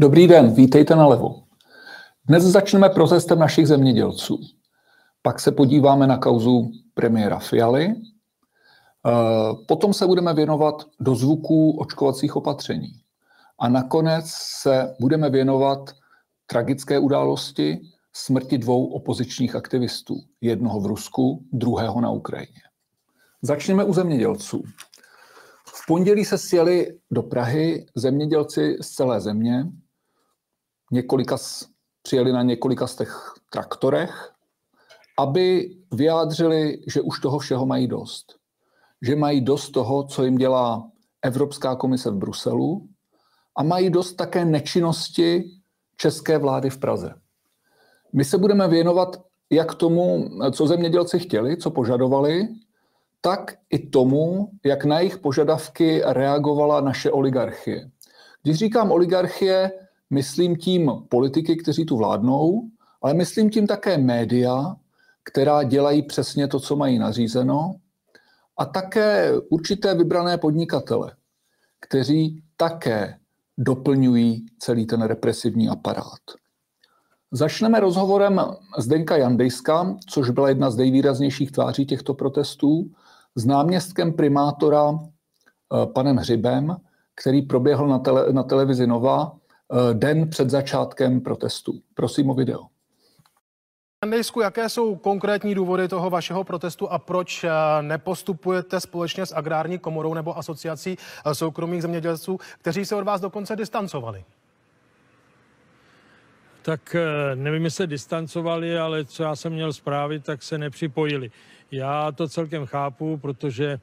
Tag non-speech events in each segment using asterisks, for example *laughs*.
Dobrý den, vítejte na levo. Dnes začneme protestem našich zemědělců. Pak se podíváme na kauzu premiéra Fialy. Eh, potom se budeme věnovat do zvuků očkovacích opatření. A nakonec se budeme věnovat tragické události smrti dvou opozičních aktivistů. Jednoho v Rusku, druhého na Ukrajině. Začneme u zemědělců. V pondělí se sjeli do Prahy zemědělci z celé země. Několika, přijeli na několika z těch traktorech, aby vyjádřili, že už toho všeho mají dost. Že mají dost toho, co jim dělá Evropská komise v Bruselu a mají dost také nečinnosti české vlády v Praze. My se budeme věnovat jak tomu, co zemědělci chtěli, co požadovali, tak i tomu, jak na jejich požadavky reagovala naše oligarchie. Když říkám oligarchie, myslím tím politiky, kteří tu vládnou, ale myslím tím také média, která dělají přesně to, co mají nařízeno, a také určité vybrané podnikatele, kteří také doplňují celý ten represivní aparát. Začneme rozhovorem Zdenka Jandejska, což byla jedna z nejvýraznějších tváří těchto protestů, s náměstkem primátora eh, panem Hřibem, který proběhl na, tele, na televizi Nova den před začátkem protestu. Prosím o video. Andejsku, jaké jsou konkrétní důvody toho vašeho protestu a proč eh, nepostupujete společně s Agrární komorou nebo asociací soukromých zemědělců, kteří se od vás dokonce distancovali? Tak nevím, jestli se distancovali, ale co já jsem měl zprávy, tak se nepřipojili. Já to celkem chápu, protože eh,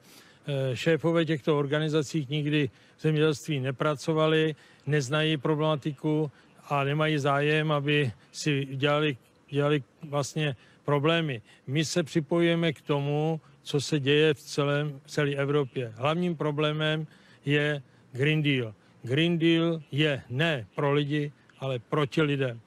šéfové těchto organizací nikdy v zemědělství nepracovali, neznají problematiku a nemají zájem, aby si dělali, dělali vlastně problémy. My se připojujeme k tomu, co se děje v celém, celé Evropě. Hlavním problémem je Green Deal. Green Deal je ne pro lidi, ale proti lidem.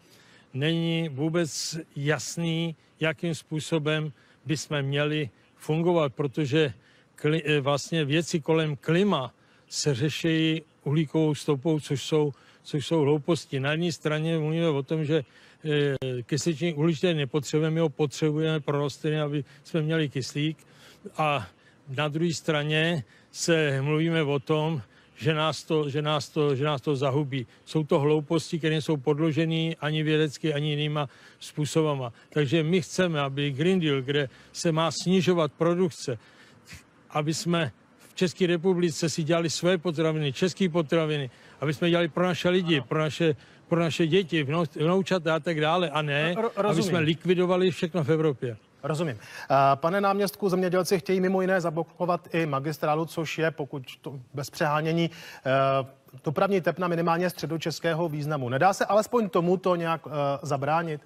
Není vůbec jasný, jakým způsobem bychom měli fungovat, protože kli, eh, vlastně věci kolem klima se řeší uhlíkovou stopou, což jsou, což jsou hlouposti. Na jedné straně mluvíme o tom, že e, kysličník uhličitý nepotřebujeme, ho potřebujeme pro rostliny, aby jsme měli kyslík. A na druhé straně se mluvíme o tom, že nás to, že nás to, že nás to zahubí. Jsou to hlouposti, které jsou podložené ani vědecky, ani jinýma způsobama. Takže my chceme, aby Green Deal, kde se má snižovat produkce, aby jsme v České republice si dělali své potraviny, české potraviny, aby jsme dělali pro naše lidi, pro naše, pro naše děti, vnoučata a tak dále, a ne, aby jsme likvidovali všechno v Evropě. Rozumím. Pane náměstku, zemědělci chtějí mimo jiné zablokovat i magistrálu, což je, pokud to bez přehánění, eh, dopravní tepna minimálně středočeského významu. Nedá se alespoň tomu to nějak eh, zabránit?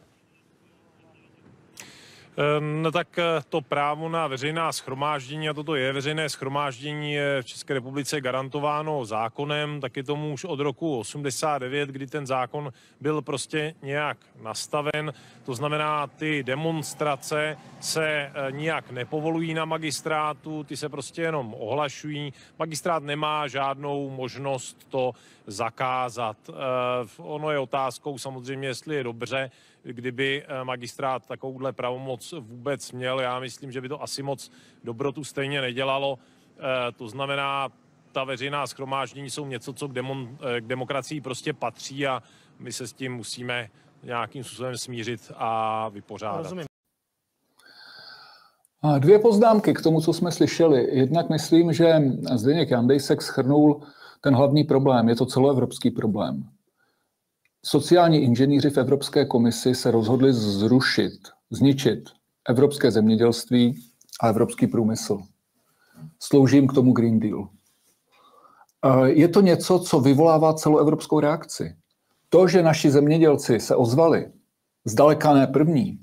Ehm, no tak eh, to právo na veřejná schromáždění, a toto je veřejné schromáždění, je v České republice garantováno zákonem, taky tomu už od roku 89, kdy ten zákon byl prostě nějak nastaven. To znamená, ty demonstrace se eh, nijak nepovolují na magistrátu, ty se prostě jenom ohlašují. Magistrát nemá žádnou možnost to zakázat. Eh, ono je otázkou samozřejmě, jestli je dobře, kdyby magistrát takovouhle pravomoc vůbec měl. Já myslím, že by to asi moc dobrotu stejně nedělalo. Eh, to znamená, ta veřejná schromáždění jsou něco, co k, demon, eh, k demokracii prostě patří a my se s tím musíme nějakým způsobem smířit a vypořádat. Rozumím. A dvě poznámky k tomu, co jsme slyšeli. Jednak myslím, že Zdeněk Jandejsek schrnul ten hlavní problém. Je to celoevropský problém. Sociální inženýři v Evropské komisi se rozhodli zrušit, zničit evropské zemědělství a evropský průmysl. Slouží jim k tomu Green Deal. Je to něco, co vyvolává celoevropskou reakci. To, že naši zemědělci se ozvali, zdaleka ne první,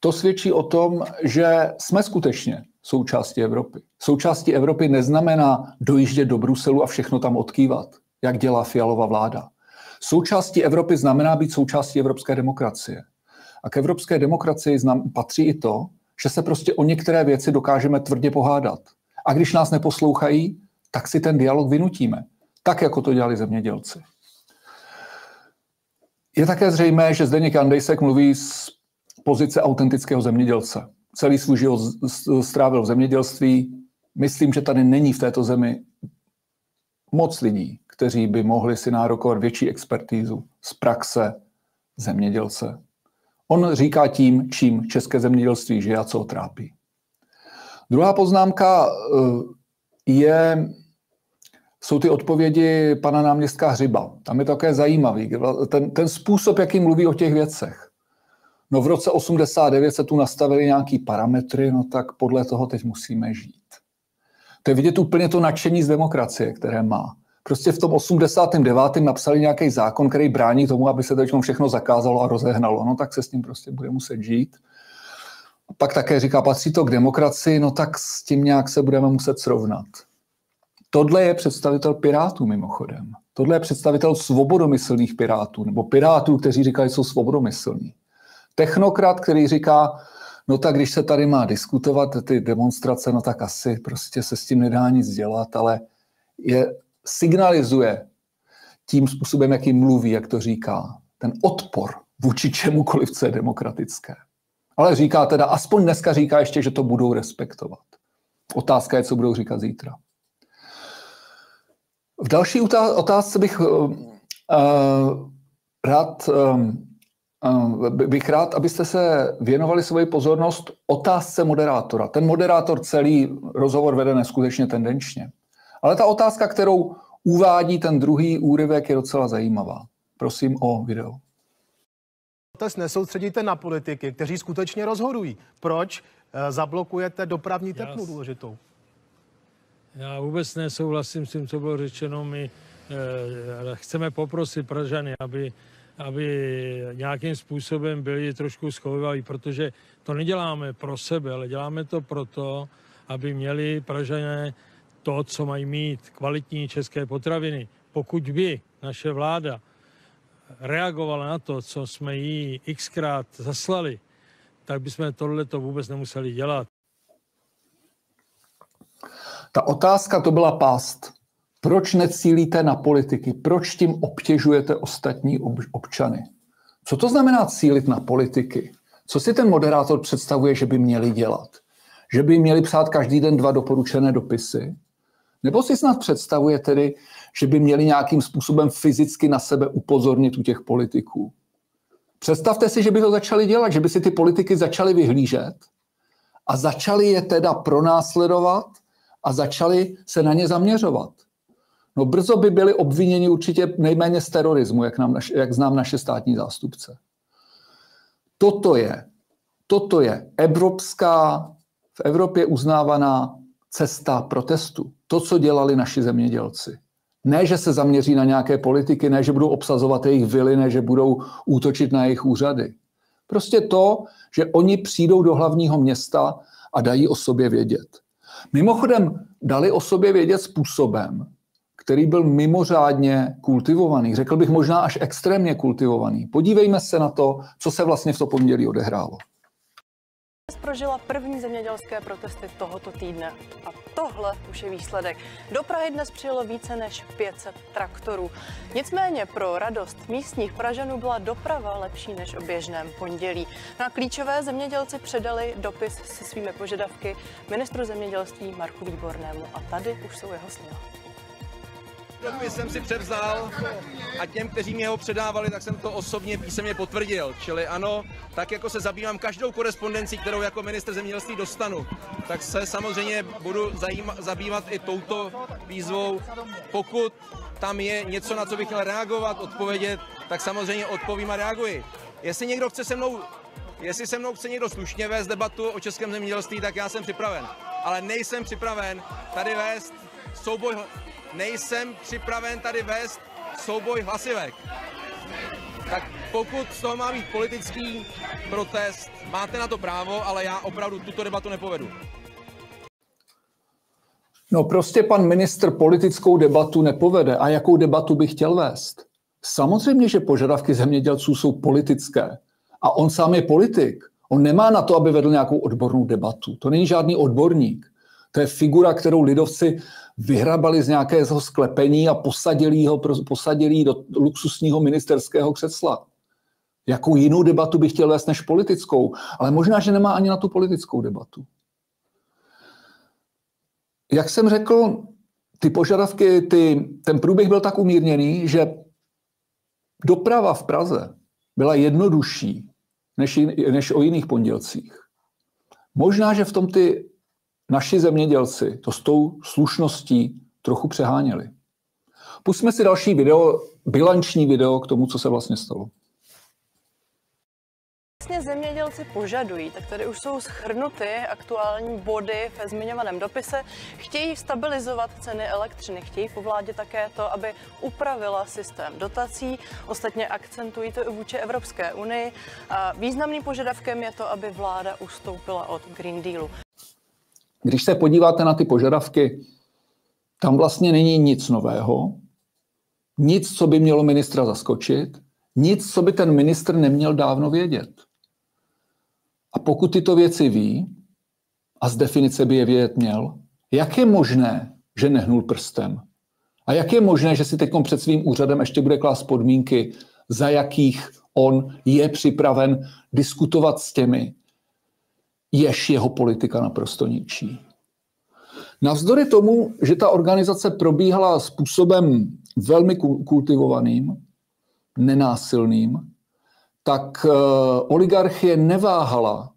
to svědčí o tom, že jsme skutečně součástí Evropy. Součástí Evropy neznamená dojíždět do Bruselu a všechno tam odkývat, jak dělá fialová vláda. Součástí Evropy znamená být součástí evropské demokracie. A k evropské demokracii znam, patří i to, že se prostě o některé věci dokážeme tvrdě pohádat. A když nás neposlouchají, tak si ten dialog vynutíme. Tak, jako to dělali zemědělci. Je také zřejmé, že Zdeněk Andejsek mluví z pozice autentického zemědělce. Celý svůj život strávil v zemědělství. Myslím, že tady není v této zemi moc lidí, kteří by mohli si nárokovat větší expertízu z praxe zemědělce. On říká tím, čím české zemědělství žije a co ho trápí. Druhá poznámka eh, je, jsou ty odpovědi pana náměstka Hřiba. Tam je to také zajímavý. Ten, ten způsob, jaký mluví o těch věcech. No v roce 89 se tu nastavili nějaký parametry, no tak podle toho teď musíme žít. To je vidět úplně to nadšení z demokracie, které má. Prostě v tom 89. napsali nějaký zákon, který brání tomu, aby se teď všechno zakázalo a rozehnalo. No tak se s tím prostě bude muset žít. A pak také říká, patří to k demokracii, no tak s tím nějak se budeme muset srovnat. Tohle je představitel Pirátů mimochodem. Tohle je představitel svobodomyslných Pirátů, nebo Pirátů, kteří říkají, že jsou svobodomyslní. Technokrat, který říká, no tak když se tady má diskutovat ty demonstrace, no tak asi prostě se s tím nedá nic dělat, ale je, signalizuje tím způsobem, jaký mluví, jak to říká, ten odpor vůči čemukoliv, co je demokratické. Ale říká teda, aspoň dneska říká ještě, že to budou respektovat. Otázka je, co budou říkat zítra. V další otázce bych uh, rád, uh, bych rád, abyste se věnovali svoji pozornost otázce moderátora. Ten moderátor celý rozhovor vede neskutečně tendenčně. Ale ta otázka, kterou uvádí ten druhý úryvek, je docela zajímavá. Prosím o video. Dnes nesoustředíte na politiky, kteří skutečně rozhodují. Proč zablokujete dopravní tepnu důležitou? Já vůbec nesouhlasím s tím, co bylo řečeno. My eh, chceme poprosit Pražany, aby, aby nějakým způsobem byli trošku schovávaví, protože to neděláme pro sebe, ale děláme to proto, aby měli Pražané to, co mají mít, kvalitní české potraviny. Pokud by naše vláda reagovala na to, co jsme jí xkrát zaslali, tak bychom tohle to vůbec nemuseli dělat. Ta otázka to byla past. Proč necílíte na politiky? Proč tím obtěžujete ostatní občany? Co to znamená cílit na politiky? Co si ten moderátor představuje, že by měli dělat? Že by měli psát každý den dva doporučené dopisy? Nebo si snad představuje tedy, že by měli nějakým způsobem fyzicky na sebe upozornit u těch politiků? Představte si, že by to začali dělat, že by si ty politiky začali vyhlížet a začali je teda pronásledovat a začali se na ně zaměřovat. No brzo by byli obviněni určitě nejméně z terorismu, jak, nám, jak znám naše státní zástupce. Toto je, toto je evropská, v Evropě uznávaná cesta protestu. To, co dělali naši zemědělci. Ne, že se zaměří na nějaké politiky, ne, že budou obsazovat jejich vily, ne, že budou útočit na jejich úřady. Prostě to, že oni přijdou do hlavního města a dají o sobě vědět. Mimochodem, dali o sobě vědět způsobem, který byl mimořádně kultivovaný, řekl bych možná až extrémně kultivovaný. Podívejme se na to, co se vlastně v to pondělí odehrálo prožila první zemědělské protesty tohoto týdne. A tohle už je výsledek. Do Prahy dnes přijelo více než 500 traktorů. Nicméně pro radost místních Pražanů byla doprava lepší než o běžném pondělí. Na klíčové zemědělci předali dopis se svými požadavky ministru zemědělství Marku Výbornému. A tady už jsou jeho slova. Dopis jsem si převzal a těm, kteří mě ho předávali, tak jsem to osobně písemně potvrdil. Čili ano, tak jako se zabývám každou korespondencí, kterou jako minister zemědělství dostanu, tak se samozřejmě budu zajíma, zabývat i touto výzvou. Pokud tam je něco, na co bych měl reagovat, odpovědět, tak samozřejmě odpovím a reaguji. Jestli někdo chce se mnou Jestli se mnou chce někdo slušně vést debatu o českém zemědělství, tak já jsem připraven. Ale nejsem připraven tady vést souboj nejsem připraven tady vést souboj hlasivek. Tak pokud z toho má být politický protest, máte na to právo, ale já opravdu tuto debatu nepovedu. No prostě pan ministr politickou debatu nepovede. A jakou debatu by chtěl vést? Samozřejmě, že požadavky zemědělců jsou politické. A on sám je politik. On nemá na to, aby vedl nějakou odbornou debatu. To není žádný odborník. To je figura, kterou lidovci vyhrabali z nějakého sklepení a posadili ho posadili do luxusního ministerského křesla. Jakou jinou debatu bych chtěl vést než politickou, ale možná, že nemá ani na tu politickou debatu. Jak jsem řekl, ty požadavky, ty, ten průběh byl tak umírněný, že doprava v Praze byla jednodušší než, než o jiných pondělcích. Možná, že v tom ty naši zemědělci to s tou slušností trochu přeháněli. Pusme si další video, bilanční video k tomu, co se vlastně stalo vlastně zemědělci požadují, tak tady už jsou schrnuty aktuální body ve zmiňovaném dopise. Chtějí stabilizovat ceny elektřiny, chtějí po vládě také to, aby upravila systém dotací. Ostatně akcentují to i vůči Evropské unii. A významným požadavkem je to, aby vláda ustoupila od Green Dealu. Když se podíváte na ty požadavky, tam vlastně není nic nového, nic, co by mělo ministra zaskočit, nic, co by ten ministr neměl dávno vědět. A pokud tyto věci ví, a z definice by je vědět měl, jak je možné, že nehnul prstem? A jak je možné, že si teď před svým úřadem ještě bude klást podmínky, za jakých on je připraven diskutovat s těmi, jež jeho politika naprosto ničí. Navzdory tomu, že ta organizace probíhala způsobem velmi kultivovaným, nenásilným, tak eh, oligarchie neváhala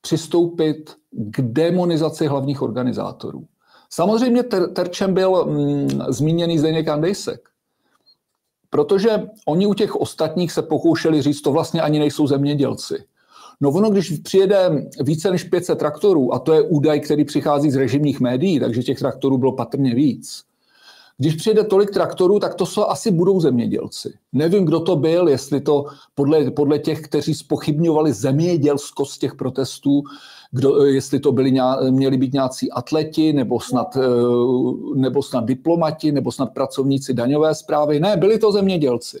přistoupit k demonizaci hlavních organizátorů. Samozřejmě ter- terčem byl mm, zmíněný Zdeněk Andejsek, protože oni u těch ostatních se pokoušeli říct, to vlastně ani nejsou zemědělci. No ono, když přijede více než 500 traktorů, a to je údaj, který přichází z režimních médií, takže těch traktorů bylo patrně víc, když přijde tolik traktorů, tak to jsou asi budou zemědělci. Nevím, kdo to byl, jestli to podle, podle těch, kteří spochybňovali zemědělskost těch protestů, kdo, jestli to byli, měli být nějací atleti, nebo snad, eh, nebo snad diplomati, nebo snad pracovníci daňové zprávy. Ne, byli to zemědělci.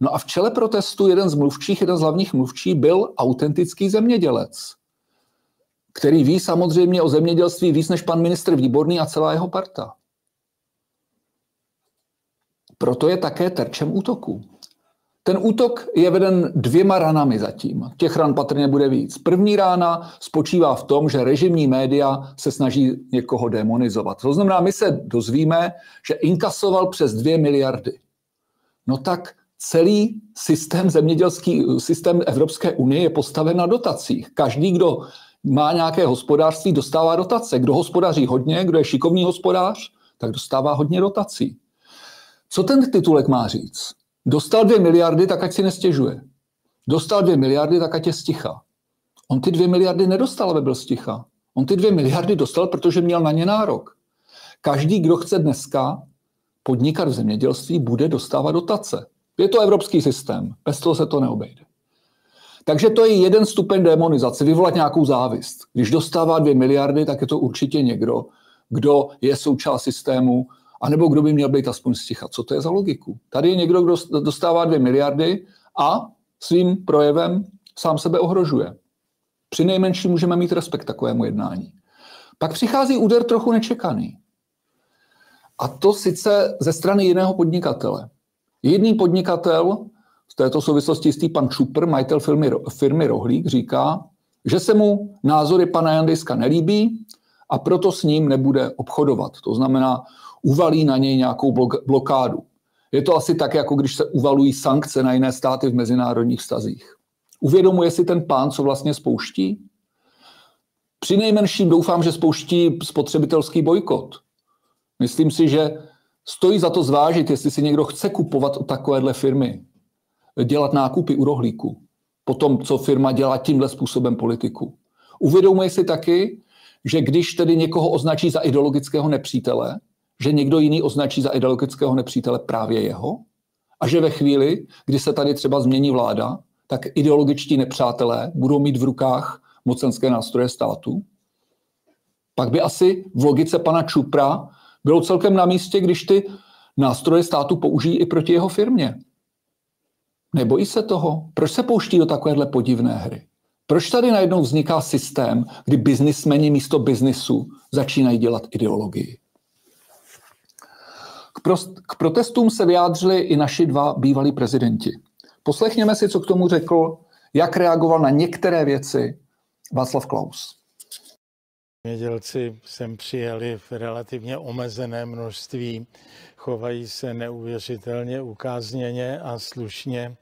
No a v čele protestu jeden z mluvčích, jeden z hlavních mluvčí byl autentický zemědělec, který ví samozřejmě o zemědělství víc než pan ministr Výborný a celá jeho parta. Proto je také terčem útoku. Ten útok je veden dvěma ranami zatím. Těch ran patrně bude víc. První rána spočívá v tom, že režimní média se snaží někoho demonizovat. To znamená, my se dozvíme, že inkasoval přes dvě miliardy. No tak celý systém zemědělský, systém Evropské unie je postaven na dotacích. Každý, kdo má nějaké hospodářství, dostává dotace. Kdo hospodaří hodně, kdo je šikovný hospodář, tak dostává hodně dotací. Co ten titulek má říct? Dostal dvě miliardy, tak ať si nestěžuje. Dostal dvě miliardy, tak ať je sticha. On ty dvě miliardy nedostal, aby byl sticha. On ty dvě miliardy dostal, protože měl na ně nárok. Každý, kdo chce dneska podnikat v zemědělství, bude dostávat dotace. Je to evropský systém, bez toho se to neobejde. Takže to je jeden stupeň demonizace, vyvolat nějakou závist. Když dostává dvě miliardy, tak je to určitě někdo, kdo je součást systému a nebo kdo by měl být aspoň sticha. Co to je za logiku? Tady je někdo, kdo dostává dvě miliardy a svým projevem sám sebe ohrožuje. Při nejmenší můžeme mít respekt takovému jednání. Pak přichází úder trochu nečekaný. A to sice ze strany jiného podnikatele. Jedný podnikatel, v této souvislosti jistý pan Čupr, majitel firmy, firmy Rohlík, říká, že se mu názory pana Jandiska nelíbí a proto s ním nebude obchodovat. To znamená, uvalí na něj nějakou blokádu. Je to asi tak, jako když se uvalují sankce na jiné státy v mezinárodních stazích. Uvědomuje si ten pán, co vlastně spouští? Při nejmenším doufám, že spouští spotřebitelský bojkot. Myslím si, že stojí za to zvážit, jestli si někdo chce kupovat od takovéhle firmy, dělat nákupy u rohlíku, po tom, co firma dělá tímhle způsobem politiku. Uvědomuje si taky, že když tedy někoho označí za ideologického nepřítele, že někdo jiný označí za ideologického nepřítele právě jeho a že ve chvíli, kdy se tady třeba změní vláda, tak ideologičtí nepřátelé budou mít v rukách mocenské nástroje státu, pak by asi v logice pana Čupra bylo celkem na místě, když ty nástroje státu použijí i proti jeho firmě. Nebojí se toho? Proč se pouští do takovéhle podivné hry? Proč tady najednou vzniká systém, kdy biznismeni místo biznisu začínají dělat ideologii? K, prost, k protestům se vyjádřili i naši dva bývalí prezidenti. Poslechněme si, co k tomu řekl, jak reagoval na některé věci Václav Klaus. Zemědělci sem přijeli v relativně omezené množství, chovají se neuvěřitelně ukázněně a slušně.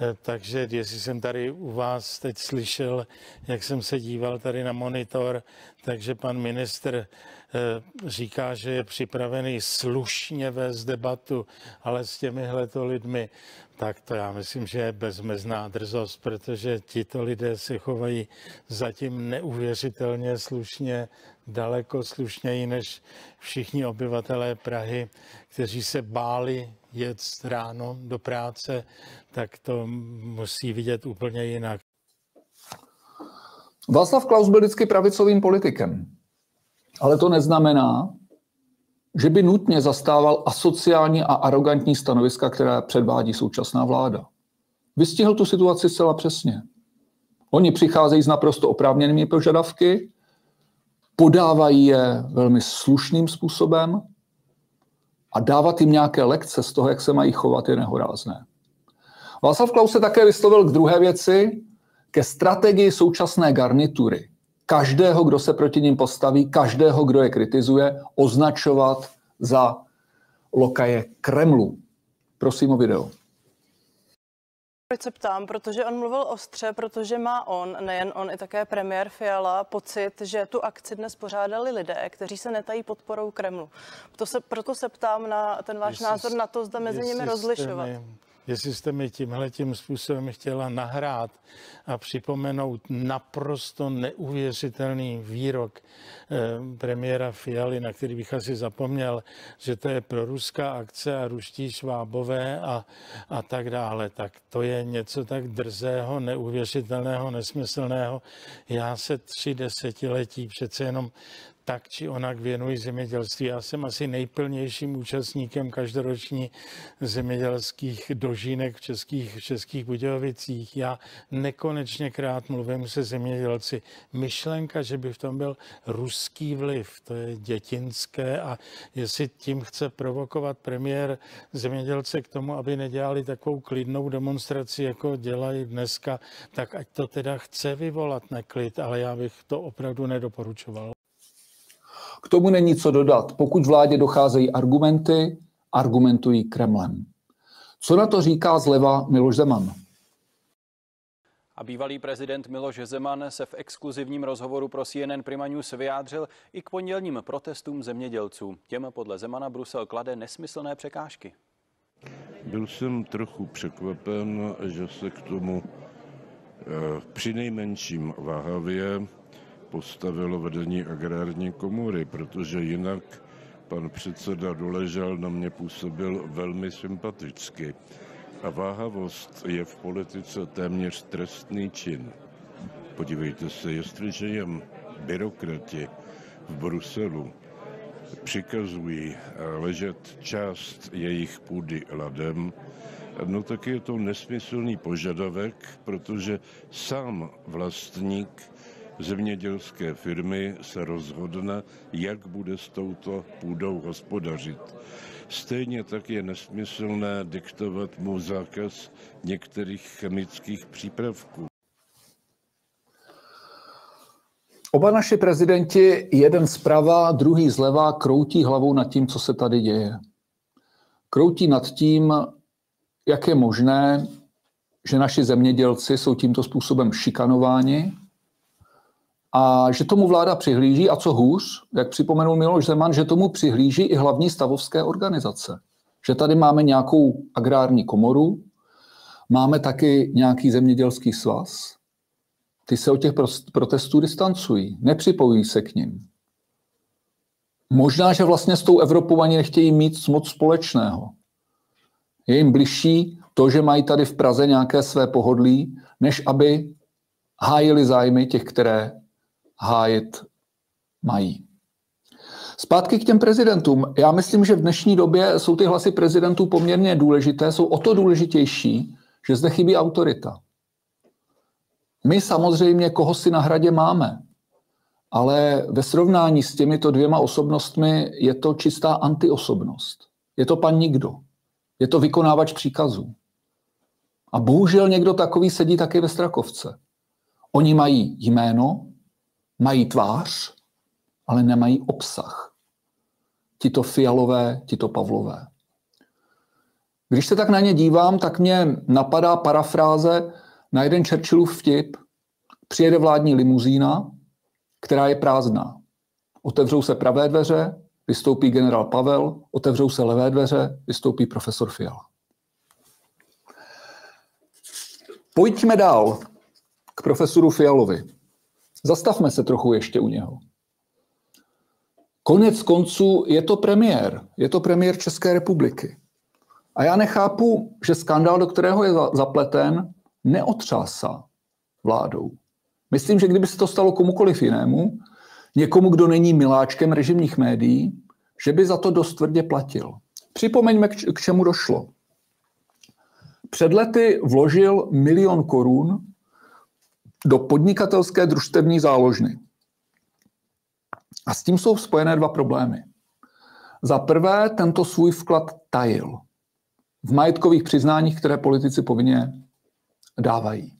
Eh, takže jestli jsem tady u vás teď slyšel, jak jsem se díval tady na monitor, takže pan ministr Eh, říká, že je připravený slušně vést debatu, ale s těmihle lidmi, tak to já myslím, že je bezmezná drzost, protože tito lidé se chovají zatím neuvěřitelně slušně, daleko slušněji než všichni obyvatelé Prahy, kteří se báli jet ráno do práce, tak to musí vidět úplně jinak. Václav Klaus byl vždycky pravicovým politikem. Ale to neznamená, že by nutně zastával asociální a arrogantní stanoviska, která předvádí současná vláda. Vystihl tu situaci zcela přesně. Oni přicházejí s naprosto oprávněnými požadavky, podávají je velmi slušným způsobem a dávat jim nějaké lekce z toho, jak se mají chovat, je nehorázné. Václav Klaus se také vyslovil k druhé věci, ke strategii současné garnitury každého, kdo se proti ním postaví, každého, kdo je kritizuje, označovat za lokaje Kremlu. Prosím o video. Proč se ptám? Protože on mluvil ostře, protože má on, nejen on, i také premiér Fiala, pocit, že tu akci dnes pořádali lidé, kteří se netají podporou Kremlu. To se, proto se ptám na ten váš jestli, názor na to, zda mezi nimi rozlišovat. Mi jestli jste mi tímhle tím způsobem chtěla nahrát a připomenout naprosto neuvěřitelný výrok eh, premiéra Fialy, na který bych asi zapomněl, že to je proruská akce a ruští švábové a, a tak dále. Tak to je něco tak drzého, neuvěřitelného, nesmyslného. Já se tři desetiletí přece jenom tak či onak věnuji zemědělství. Já jsem asi nejplnějším účastníkem každoroční zemědělských dožínek v českých, v českých Budějovicích. Já nekonečně krát mluvím se zemědělci. Myšlenka, že by v tom byl ruský vliv, to je dětinské a jestli tím chce provokovat premiér zemědělce k tomu, aby nedělali takovou klidnou demonstraci, jako dělají dneska, tak ať to teda chce vyvolat neklid, ale já bych to opravdu nedoporučoval. K tomu není co dodat. Pokud vládě docházejí argumenty, argumentují Kremlem. Co na to říká zleva Miloš Zeman? A bývalý prezident Miloš Zeman se v exkluzivním rozhovoru pro CNN Prima News vyjádřil i k pondělním protestům zemědělců. Těm podle Zemana Brusel klade nesmyslné překážky. Byl jsem trochu překvapen, že se k tomu eh, při nejmenším váhavě postavilo vedení agrární komory, protože jinak pan předseda Doležal na mě působil velmi sympaticky. A váhavost je v politice téměř trestný čin. Podívejte se, jestliže jen byrokrati v Bruselu přikazují ležet část jejich půdy ladem, no tak je to nesmyslný požadavek, protože sám vlastník zemědělské firmy se rozhodne, jak bude s touto půdou hospodařit. Stejně tak je nesmyslné diktovat mu zákaz některých chemických přípravků. Oba naši prezidenti, jeden zprava, druhý zleva, kroutí hlavou nad tím, co se tady děje. Kroutí nad tím, jak je možné, že naši zemědělci jsou tímto způsobem šikanováni, a že tomu vláda přihlíží, a co hůř, jak připomenul Miloš Zeman, že tomu přihlíží i hlavní stavovské organizace. Že tady máme nějakou agrární komoru, máme taky nějaký zemědělský svaz, ty se od těch protestů distancují, nepřipojují se k ním. Možná, že vlastně s tou Evropou ani nechtějí mít moc společného. Je jim bližší to, že mají tady v Praze nějaké své pohodlí, než aby hájili zájmy těch, které hájit mají. Zpátky k těm prezidentům. Já myslím, že v dnešní době jsou ty hlasy prezidentů poměrně důležité, jsou o to důležitější, že zde chybí autorita. My samozřejmě koho si na hradě máme, ale ve srovnání s těmito dvěma osobnostmi je to čistá antiosobnost. Je to pan nikdo. Je to vykonávač příkazů. A bohužel někdo takový sedí taky ve Strakovce. Oni mají jméno, mají tvář, ale nemají obsah. Tito fialové, tito Pavlové. Když se tak na ně dívám, tak mě napadá parafráze na jeden Churchillův vtip. Přijede vládní limuzína, která je prázdná. Otevřou se pravé dveře, vystoupí generál Pavel, otevřou se levé dveře, vystoupí profesor Fiala. Pojďme dál k profesoru Fialovi. Zastavme se trochu ještě u něho. Konec konců je to premiér. Je to premiér České republiky. A já nechápu, že skandál, do kterého je zapleten, neotřásá vládou. Myslím, že kdyby se to stalo komukoliv jinému, někomu, kdo není miláčkem režimních médií, že by za to dost tvrdě platil. Připomeňme, k čemu došlo. Před lety vložil milion korun do podnikatelské družstevní záložny. A s tím jsou spojené dva problémy. Za prvé, tento svůj vklad tajil v majetkových přiznáních, které politici povinně dávají.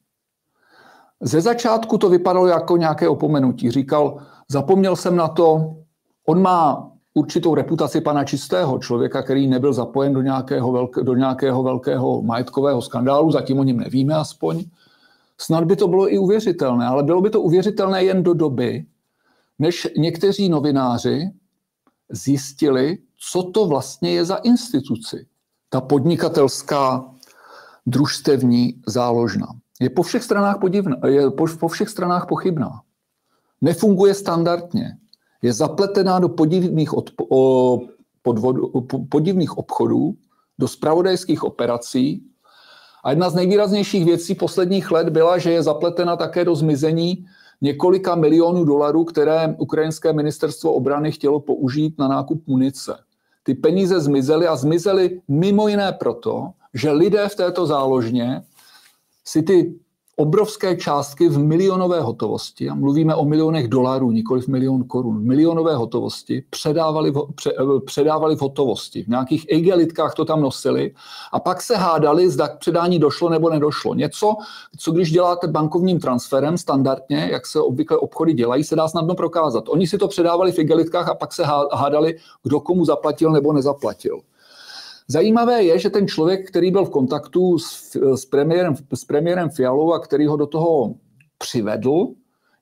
Ze začátku to vypadalo jako nějaké opomenutí. Říkal, zapomněl jsem na to, on má určitou reputaci pana Čistého, člověka, který nebyl zapojen do nějakého, velk, do nějakého velkého majetkového skandálu, zatím o něm nevíme aspoň. Snad by to bylo i uvěřitelné, ale bylo by to uvěřitelné jen do doby, než někteří novináři zjistili, co to vlastně je za instituci, ta podnikatelská družstevní záložna. Je po všech stranách, podivná, je po, po všech stranách pochybná. Nefunguje standardně. Je zapletená do podivných, odpo, o, podvodu, podivných obchodů, do spravodajských operací. A jedna z nejvýraznějších věcí posledních let byla, že je zapletena také do zmizení několika milionů dolarů, které ukrajinské ministerstvo obrany chtělo použít na nákup munice. Ty peníze zmizely a zmizely mimo jiné proto, že lidé v této záložně si ty obrovské částky v milionové hotovosti, a mluvíme o milionech dolarů, nikoli v milion korun, milionové hotovosti, předávali v, pře, eh, předávali v hotovosti. V nějakých igelitkách to tam nosili a pak se hádali, zda k předání došlo nebo nedošlo. Něco, co když děláte bankovním transferem standardně, jak se obvykle obchody dělají, se dá snadno prokázat. Oni si to předávali v igelitkách a pak se hádali, kdo komu zaplatil nebo nezaplatil. Zajímavé je, že ten člověk, který byl v kontaktu s, s, premiérem, s premiérem Fialou a který ho do toho přivedl,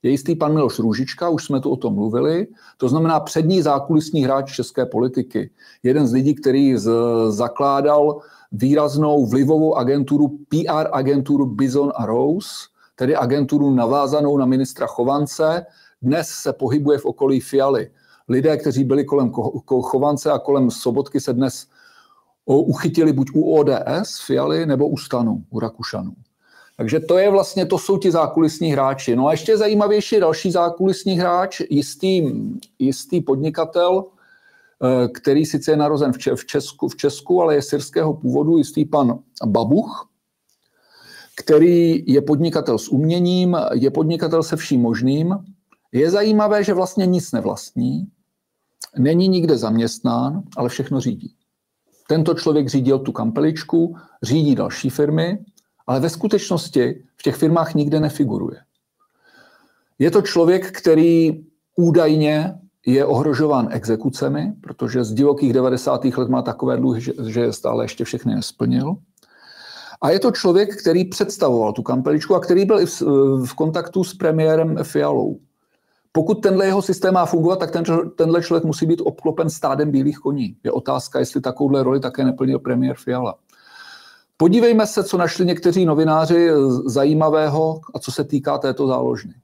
je jistý pan Miloš Růžička, už jsme tu o tom mluvili, to znamená přední zákulisní hráč české politiky. Jeden z lidí, který z, zakládal výraznou vlivovou agenturu, PR agenturu Bison a Rose, tedy agenturu navázanou na ministra Chovance, dnes se pohybuje v okolí Fialy. Lidé, kteří byli kolem Chovance a kolem Sobotky, se dnes uchytili buď u ODS, Fialy, nebo u Stanu, u Rakušanů. Takže to je vlastně, to jsou ti zákulisní hráči. No a ještě zajímavější další zákulisní hráč, jistý, jistý podnikatel, eh, který sice je narozen v Česku, v Česku, ale je syrského původu, jistý pan Babuch, který je podnikatel s uměním, je podnikatel se vším možným. Je zajímavé, že vlastně nic nevlastní, není nikde zaměstnán, ale všechno řídí. Tento člověk řídil tu kampeličku, řídí další firmy, ale ve skutečnosti v těch firmách nikde nefiguruje. Je to člověk, který údajně je ohrožován exekucemi, protože z divokých 90. let má takové dluhy, že stále ještě všechny nesplnil. A je to člověk, který představoval tu kampeličku a který byl i v, v kontaktu s premiérem Fialou. Pokud tenhle jeho systém má fungovat, tak ten, tenhle člověk musí být obklopen stádem bílých koní. Je otázka, jestli takovouhle roli také neplnil premiér Fiala. Podívejme se, co našli někteří novináři zajímavého a co se týká této záložny.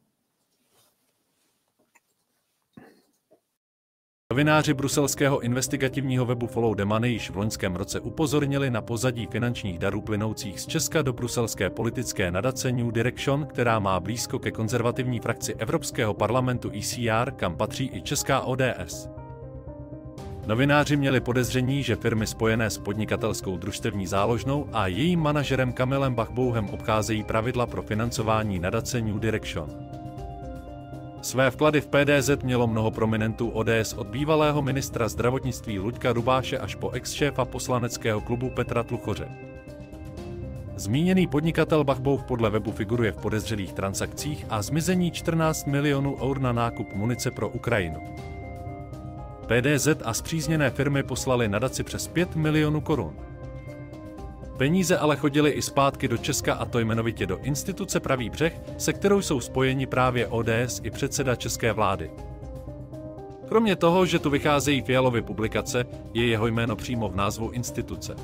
Novináři bruselského investigativního webu Follow the Money již v loňském roce upozornili na pozadí finančních darů plynoucích z Česka do bruselské politické nadace New Direction, která má blízko ke konzervativní frakci Evropského parlamentu ECR, kam patří i česká ODS. Novináři měli podezření, že firmy spojené s podnikatelskou družstevní záložnou a jejím manažerem Kamilem Bachbouhem obcházejí pravidla pro financování nadace New Direction. Své vklady v PDZ mělo mnoho prominentů ODS od bývalého ministra zdravotnictví Luďka Rubáše až po ex-šéfa poslaneckého klubu Petra Tluchoře. Zmíněný podnikatel Bachbouf podle webu figuruje v podezřelých transakcích a zmizení 14 milionů eur na nákup munice pro Ukrajinu. PDZ a zpřízněné firmy poslali nadaci přes 5 milionů korun. Peníze ale chodily i zpátky do Česka a to jmenovitě do instituce Pravý břeh, se kterou jsou spojeni právě ODS i předseda české vlády. Kromě toho, že tu vycházejí Fialovy publikace, je jeho jméno přímo v názvu instituce.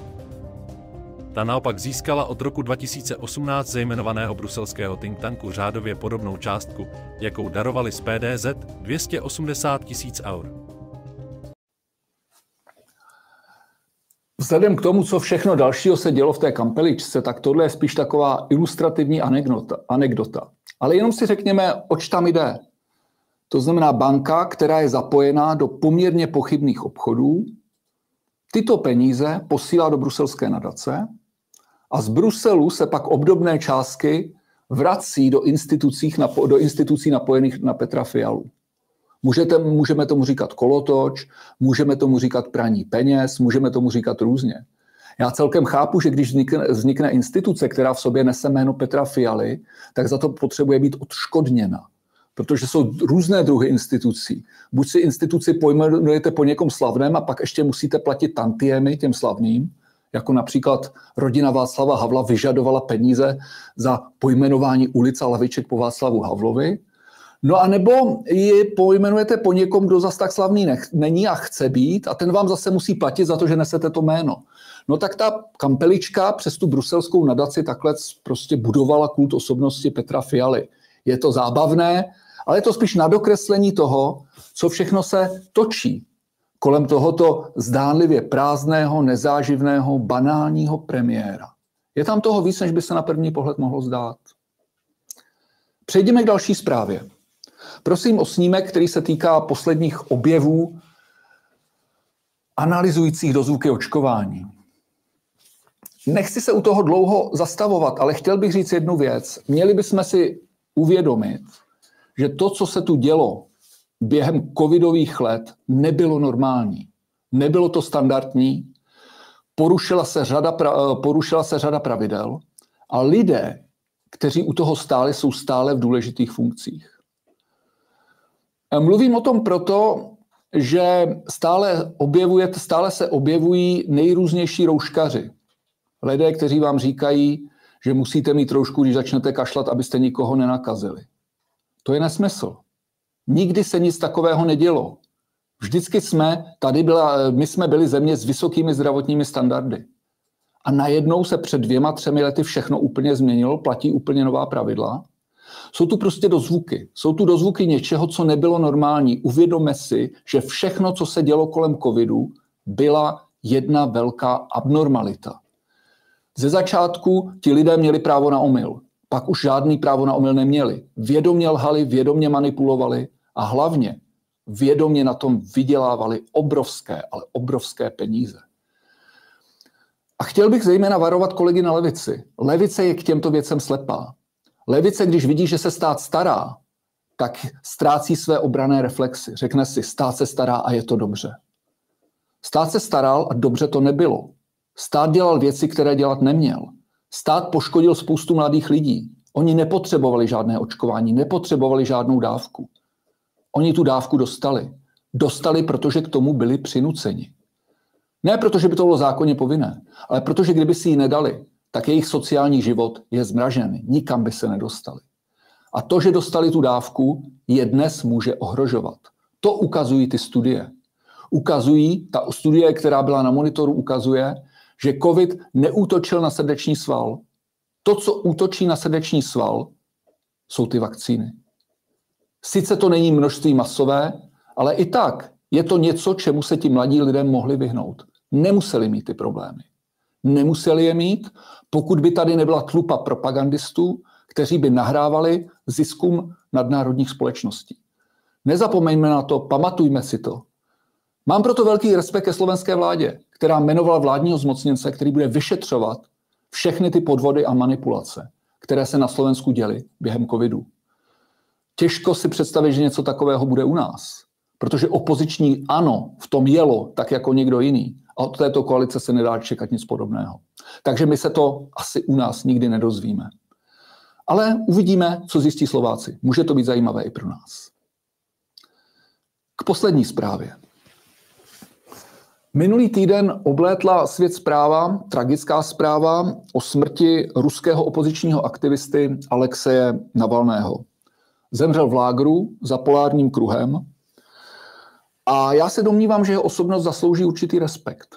Ta naopak získala od roku 2018 zejmenovaného bruselského think tanku řádově podobnou částku, jakou darovali z PDZ 280 tisíc eur. Vzhledem k tomu, co všechno dalšího se dělo v té kampeličce, tak tohle je spíš taková ilustrativní anekdota. anekdota. Ale jenom si řekněme, oč tam jde. To znamená banka, která je zapojená do poměrně pochybných obchodů, tyto peníze posílá do bruselské nadace a z Bruselu se pak obdobné částky vrací do, institucí, do institucí napojených na Petra Fialu. Můžete, můžeme tomu říkat kolotoč, můžeme tomu říkat praní peněz, můžeme tomu říkat různě. Já celkem chápu, že když vznikne, vznikne instituce, která v sobě nese jméno Petra Fialy, tak za to potřebuje být odškodněna. Protože jsou různé druhy institucí. Buď si instituci pojmenujete po někom slavném a pak ještě musíte platit tantiemy těm slavným, jako například rodina Václava Havla vyžadovala peníze za pojmenování ulic a laviček po Václavu Havlovi, No a nebo ji pojmenujete po někom, kdo zas tak slavný nech, není a chce být a ten vám zase musí platit za to, že nesete to jméno. No tak ta kampelička přes tu bruselskou nadaci takhle prostě budovala kult osobnosti Petra Fialy. Je to zábavné, ale je to spíš na dokreslení toho, co všechno se točí kolem tohoto zdánlivě prázdného, nezáživného, banálního premiéra. Je tam toho víc, než by se na první pohled mohlo zdát. Přejdeme k další zprávě. Prosím o snímek, který se týká posledních objevů analyzujících dozvuky očkování. Nechci se u toho dlouho zastavovat, ale chtěl bych říct jednu věc. Měli bychom si uvědomit, že to, co se tu dělo během covidových let, nebylo normální. Nebylo to standardní, porušila se řada, porušila se řada pravidel a lidé, kteří u toho stáli, jsou stále v důležitých funkcích. Mluvím o tom proto, že stále, objevuje, stále se objevují nejrůznější rouškaři. Lidé, kteří vám říkají, že musíte mít roušku, když začnete kašlat, abyste nikoho nenakazili. To je nesmysl. Nikdy se nic takového nedělo. Vždycky jsme, tady byla, my jsme byli země s vysokými zdravotními standardy. A najednou se před dvěma, třemi lety všechno úplně změnilo, platí úplně nová pravidla. Jsou tu prostě dozvuky. Jsou tu dozvuky něčeho, co nebylo normální. Uvědomme si, že všechno, co se dělo kolem covidu, byla jedna velká abnormalita. Ze začátku ti lidé měli právo na omyl. Pak už žádný právo na omyl neměli. Vědomě lhali, vědomě manipulovali a hlavně vědomě na tom vydělávali obrovské, ale obrovské peníze. A chtěl bych zejména varovat kolegy na levici. Levice je k těmto věcem slepá. Levice, když vidí, že se stát stará, tak ztrácí své obrané reflexy. Řekne si, stát se stará a je to dobře. Stát se staral a dobře to nebylo. Stát dělal věci, které dělat neměl. Stát poškodil spoustu mladých lidí. Oni nepotřebovali žádné očkování, nepotřebovali žádnou dávku. Oni tu dávku dostali. Dostali, protože k tomu byli přinuceni. Ne protože by to bylo zákonně povinné, ale protože kdyby si ji nedali, tak jejich sociální život je zmražen. Nikam by se nedostali. A to, že dostali tu dávku, je dnes může ohrožovat. To ukazují ty studie. Ukazují, ta studie, která byla na monitoru, ukazuje, že COVID neútočil na srdeční sval. To, co útočí na srdeční sval, jsou ty vakcíny. Sice to není množství masové, ale i tak je to něco, čemu se ti mladí lidé mohli vyhnout. Nemuseli mít ty problémy. Nemuseli je mít, pokud by tady nebyla tlupa propagandistů, kteří by nahrávali ziskům nadnárodních společností. Nezapomeňme na to, pamatujme si to. Mám proto velký respekt ke slovenské vládě, která jmenovala vládního zmocněnce, který bude vyšetřovat všechny ty podvody a manipulace, které se na Slovensku děly během covidu. Těžko si představit, že něco takového bude u nás, protože opoziční ano v tom jelo tak jako někdo jiný. A od této koalice se nedá čekat nic podobného. Takže my se to asi u nás nikdy nedozvíme. Ale uvidíme, co zjistí Slováci. Může to být zajímavé i pro nás. K poslední zprávě. Minulý týden oblétla svět zpráva, tragická zpráva o smrti ruského opozičního aktivisty Alexeje Navalného. Zemřel v lágru za polárním kruhem a já se domnívám, že jeho osobnost zaslouží určitý respekt.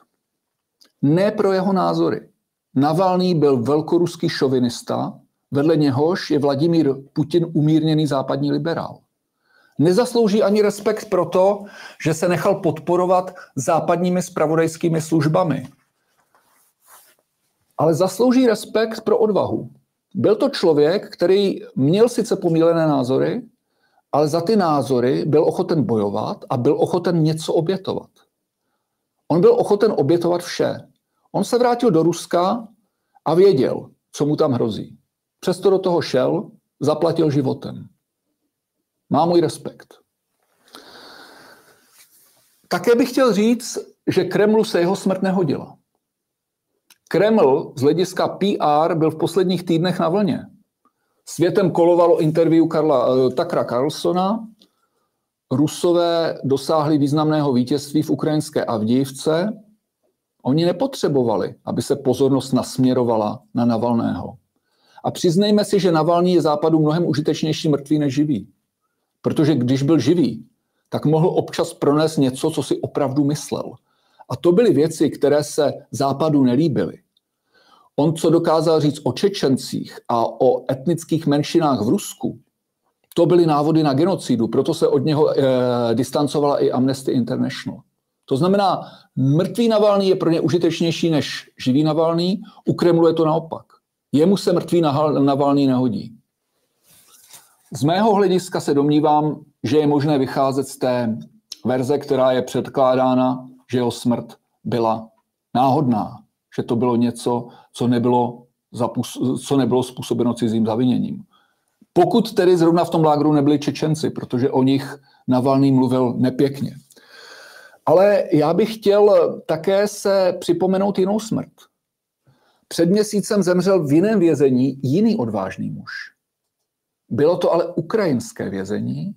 Ne pro jeho názory. Navalný byl velkoruský šovinista, vedle něhož je Vladimír Putin umírněný západní liberál. Nezaslouží ani respekt proto, že se nechal podporovat západními spravodajskými službami. Ale zaslouží respekt pro odvahu. Byl to člověk, který měl sice pomílené názory, ale za ty názory byl ochoten bojovat a byl ochoten něco obětovat. On byl ochoten obětovat vše. On se vrátil do Ruska a věděl, co mu tam hrozí. Přesto do toho šel, zaplatil životem. Má můj respekt. Také bych chtěl říct, že Kremlu se jeho smrt nehodila. Kreml z hlediska PR byl v posledních týdnech na vlně. Světem kolovalo interview Karla, uh, Takra Carlsona. Rusové dosáhli významného vítězství v ukrajinské Avdívce. Oni nepotřebovali, aby se pozornost nasměrovala na Navalného. A přiznejme si, že Navalný je západu mnohem užitečnější mrtvý než živý. Protože když byl živý, tak mohl občas pronést něco, co si opravdu myslel. A to byly věci, které se západu nelíbily. On, co dokázal říct o Čečencích a o etnických menšinách v Rusku, to byly návody na genocidu, proto se od něho e, distancovala i Amnesty International. To znamená, mrtvý Navalný je pro ně užitečnější než živý Navalný, u Kremlu je to naopak. Jemu se mrtvý Navalný nehodí. Z mého hlediska se domnívám, že je možné vycházet z té verze, která je předkládána, že jeho smrt byla náhodná, že to bylo něco, co nebylo, zapus- co nebylo způsobeno cizím zaviněním. Pokud tedy zrovna v tom lágru nebyli Čečenci, protože o nich Navalný mluvil nepěkně. Ale já bych chtěl také se připomenout jinou smrt. Před měsícem zemřel v jiném vězení jiný odvážný muž. Bylo to ale ukrajinské vězení.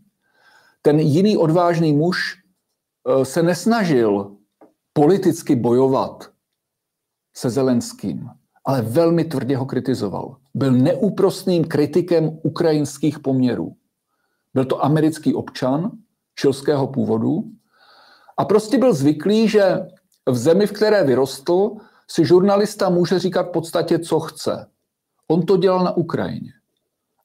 Ten jiný odvážný muž eh, se nesnažil politicky bojovat se Zelenským, ale velmi tvrdě ho kritizoval. Byl neúprostným kritikem ukrajinských poměrů. Byl to americký občan čilského původu a prostě byl zvyklý, že v zemi, v které vyrostl, si žurnalista může říkat v podstatě, co chce. On to dělal na Ukrajině.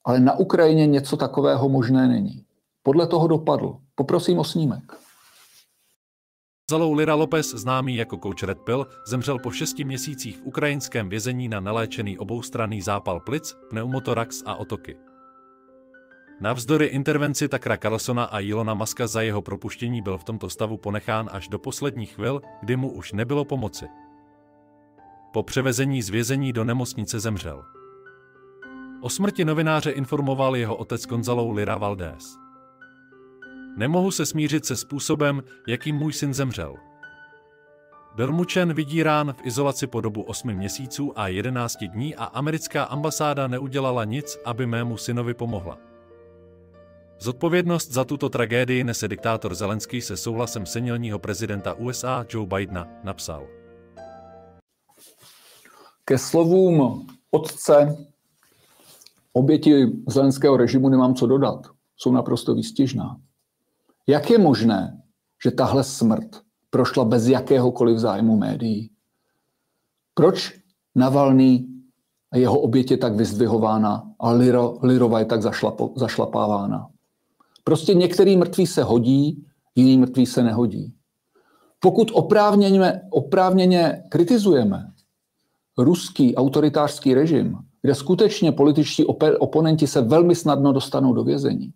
Ale na Ukrajině něco takového možné není. Podle toho dopadl. Poprosím o snímek. Zalou Lira Lopez, známý jako coach Red Pill, zemřel po šesti měsících v ukrajinském vězení na naléčený oboustranný zápal plic, pneumotorax a otoky. Navzdory intervenci Takra Carlsona a Ilona Maska za jeho propuštění byl v tomto stavu ponechán až do posledních chvil, kdy mu už nebylo pomoci. Po převezení z vězení do nemocnice zemřel. O smrti novináře informoval jeho otec Gonzalo Lira Valdés. Nemohu se smířit se způsobem, jakým můj syn zemřel. Byl mučen, vydírán v izolaci po dobu 8 měsíců a 11 dní a americká ambasáda neudělala nic, aby mému synovi pomohla. Zodpovědnost za tuto tragédii nese diktátor Zelenský se souhlasem senilního prezidenta USA Joe Bidena, napsal. Ke slovům otce oběti zelenského režimu nemám co dodat. Jsou naprosto výstěžná. Jak je možné, že tahle smrt prošla bez jakéhokoliv zájmu médií? Proč Navalný a jeho oběť je tak vyzdvihována a Liro, Lirova je tak zašlapo, zašlapávána? Prostě některý mrtvý se hodí, jiný mrtvý se nehodí. Pokud oprávněně, oprávněně kritizujeme ruský autoritářský režim, kde skutečně političtí oponenti se velmi snadno dostanou do vězení,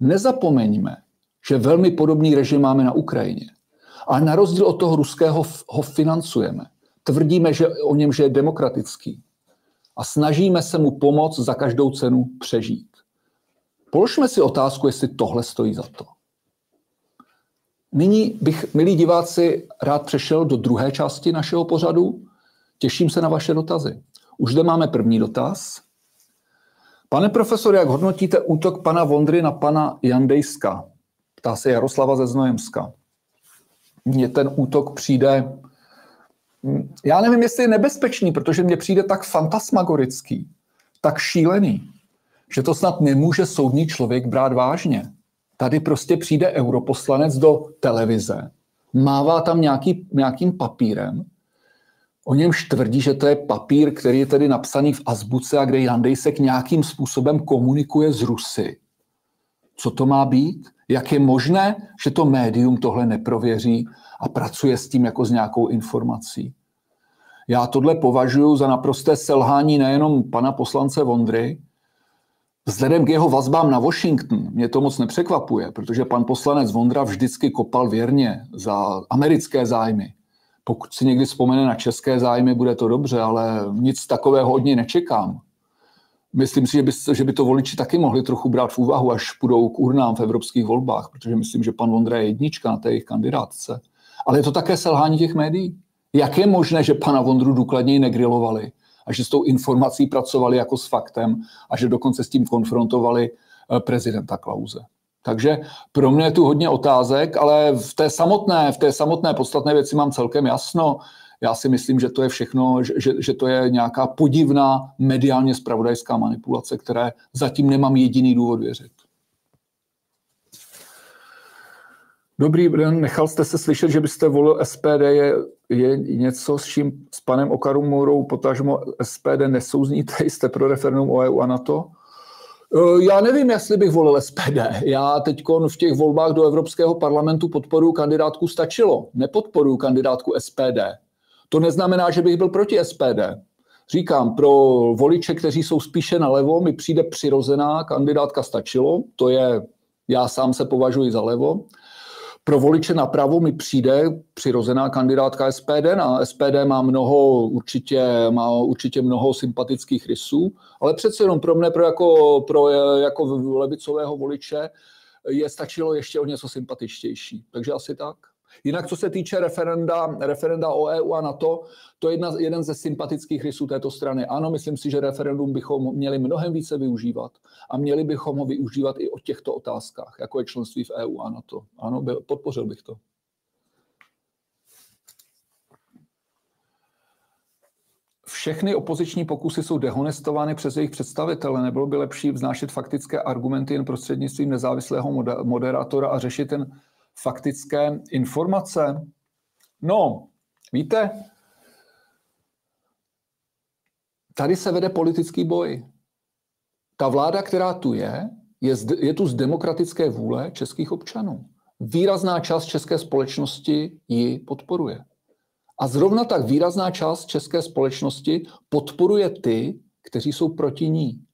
nezapomeňme, že velmi podobný režim máme na Ukrajině. A na rozdíl od toho ruského ho financujeme. Tvrdíme že o něm, že je demokratický. A snažíme se mu pomoct za každou cenu přežít. Položme si otázku, jestli tohle stojí za to. Nyní bych, milí diváci, rád přešel do druhé části našeho pořadu, Těším se na vaše dotazy. Už zde máme první dotaz. Pane profesor, jak hodnotíte útok pana Vondry na pana Jandejska? Ptá se Jaroslava ze Znojemska. Mně ten útok přijde, já nevím, jestli je nebezpečný, protože mně přijde tak fantasmagorický, tak šílený, že to snad nemůže soudní člověk brát vážně. Tady prostě přijde europoslanec do televize, mává tam nějaký, nějakým papírem, o němž tvrdí, že to je papír, který je tedy napsaný v azbuce a kde Jan Dejsek nějakým způsobem komunikuje s Rusy. Co to má být? Jak je možné, že to médium tohle neprověří a pracuje s tím jako s nějakou informací? Já tohle považuji za naprosté selhání nejenom pana poslance Vondry, Vzhledem k jeho vazbám na Washington mě to moc nepřekvapuje, protože pan poslanec Vondra vždycky kopal věrně za americké zájmy. Pokud si někdy vzpomene na české zájmy, bude to dobře, ale nic takového od něj nečekám. Myslím si, že by, že by to voliči taky mohli trochu brát v úvahu, až půjdou k urnám v evropských volbách, protože myslím, že pan Vondra je jednička na té jejich kandidátce. Ale je to také selhání těch médií. Jak je možné, že pana Vondru důkladněji negrilovali a že s tou informací pracovali jako s faktem a že dokonce s tím konfrontovali eh, prezidenta Klauze? Takže pro mě je tu hodně otázek, ale v té samotné, v té samotné podstatné věci mám celkem jasno. Já si myslím, že to je všechno, že, že to je nějaká podivná mediálně spravodajská manipulace, které zatím nemám jediný důvod věřit. Dobrý den, nechal jste se slyšet, že byste volil SPD, je, je něco, s čím s panem Okarumurou potažmo SPD nesouzníte, *laughs* jste pro referendum o EU a NATO? Eh, já nevím, jestli bych volil SPD. Já teď v těch volbách do Evropského parlamentu podporuji kandidátku Stačilo. Nepodporuji kandidátku SPD. To neznamená, že bych byl proti SPD. Říkám, pro voliče, kteří jsou spíše nalevo, mi přijde přirozená kandidátka Stačilo. To je, já sám se považuji za levo. Pro voliče napravo mi přijde přirozená kandidátka SPD. Na SPD má mnoho, určitě, má určitě mnoho sympatických rysů, ale přece jenom pro mě, pro jako, pro jako levicového voliče, je stačilo ještě o něco sympatičtější. Takže asi tak. Jinak, co se týče referenda, referenda o EU a NATO, to je jedna, jeden ze sympatických rysů této strany. Ano, myslím si, že referendum bychom měli mnohem více využívat a měli bychom ho využívat i o těchto otázkách, jako je členství v EU a NATO. Ano, byl, podpořil bych to. všechny opoziční pokusy jsou dehonestovány přes jejich představitele. Nebylo by lepší vznášet faktické argumenty jen prostřednictvím nezávislého moderátora a řešit ten faktické informace? No, víte, tady se vede politický boj. Ta vláda, která tu je, je, z, je tu z demokratické vůle českých občanů. Výrazná část české společnosti ji podporuje. A zrovna tak výrazná část české společnosti podporuje ty, kteří jsou proti ní.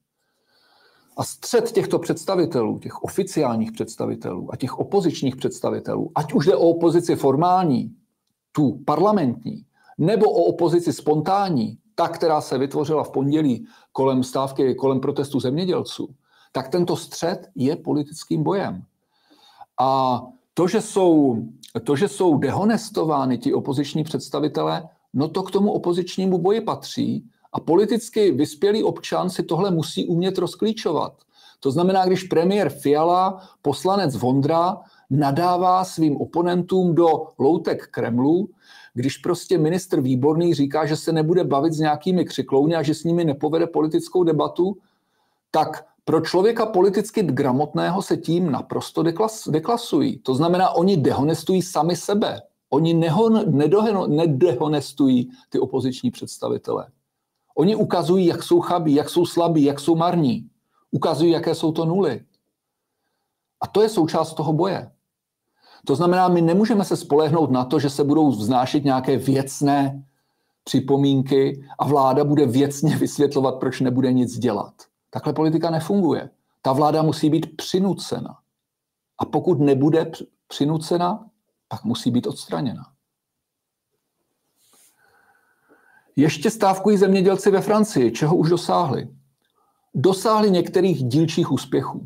A střed těchto představitelů, těch oficiálních představitelů a těch opozičních představitelů, ať už jde o opozici formální, tu parlamentní, nebo o opozici spontánní, ta, která se vytvořila v pondělí kolem stávky, kolem protestu zemědělců, tak tento střed je politickým bojem. A to, že jsou, to, že jsou dehonestovány ti opoziční představitelé, no to k tomu opozičnímu boji patří a politicky vyspělý občan si tohle musí umět rozklíčovat. To znamená, když premiér Fiala, poslanec Vondra, nadává svým oponentům do loutek Kremlu, když prostě ministr Výborný říká, že se nebude bavit s nějakými křiklouny a že s nimi nepovede politickou debatu, tak pro člověka politicky gramotného se tím naprosto deklas, deklasují. To znamená, oni dehonestují sami sebe. Oni nedehonestují ty opoziční představitele. Oni ukazují, jak jsou chabí, jak jsou slabí, jak jsou marní. Ukazují, jaké jsou to nuly. A to je součást toho boje. To znamená, my nemůžeme se spolehnout na to, že se budou vznášet nějaké věcné připomínky a vláda bude věcně *laughs* vysvětlovat, proč nebude nic dělat. Takhle politika nefunguje. Ta vláda musí být přinucena. A pokud nebude přinucena, pak musí být odstraněna. Ještě stávkují zemědělci ve Francii. Čeho už dosáhli? Dosáhli některých dílčích úspěchů.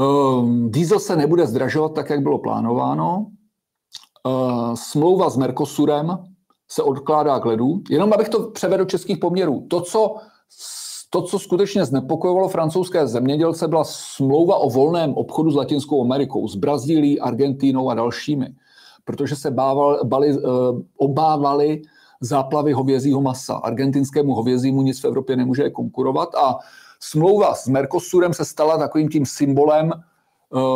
Ehm, diesel se nebude zdražovat tak, jak bylo plánováno. Ehm, smlouva s Mercosurem se odkládá k ledu. Jenom abych to převedl do českých poměrů. To, co, to, co skutečně znepokojovalo francouzské zemědělce, byla smlouva o volném obchodu s Latinskou Amerikou, s Brazílií, Argentínou a dalšími. Protože se bával, bali, eh, obávali záplavy hovězího masa. Argentinskému hovězímu nic v Evropě nemůže konkurovat a smlouva s Mercosurem se stala takovým tím symbolem eh,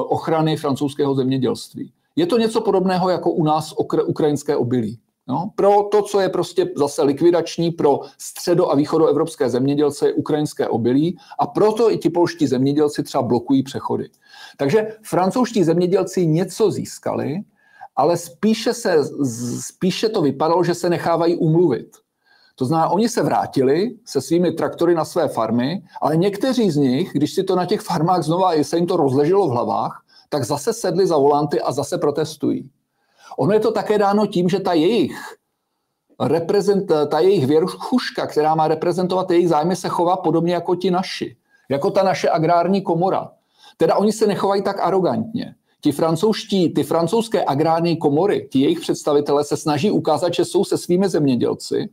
ochrany francouzského zemědělství. Je to něco podobného jako u nás ukrajinské obilí. No, pro to, co je prostě zase likvidační pro středo- a východoevropské zemědělce, je ukrajinské obilí a proto i ti polští zemědělci třeba blokují přechody. Takže francouzští zemědělci něco získali, ale spíše, se, spíše to vypadalo, že se nechávají umluvit. To znamená, oni se vrátili se svými traktory na své farmy, ale někteří z nich, když si to na těch farmách znova se jim to rozleželo v hlavách, tak zase sedli za volanty a zase protestují. Ono je to také dáno tím, že ta jejich reprezent, ta jejich věrchuška, která má reprezentovat jejich zájmy, se chová podobně jako ti naši. Jako ta naše agrární komora. Teda oni se nechovají tak arrogantně. Ti francouzští, ty francouzské agrární komory, ti jejich představitelé se snaží ukázat, že jsou se svými zemědělci,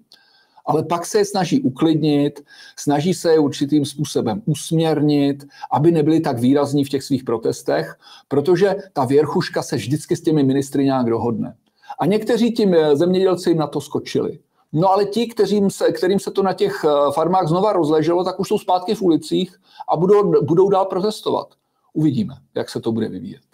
ale pak se je snaží uklidnit, snaží se je určitým způsobem usměrnit, aby nebyli tak výrazní v těch svých protestech, protože ta věrchuška se vždycky s těmi ministry nějak dohodne. A někteří tím zemědělci jim na to skočili. No ale ti, kterým se, kterým se to na těch eh, farmách znova rozleželo, tak už jsou zpátky v ulicích a budou, budou dál protestovat. Uvidíme, jak se to bude vyvíjet.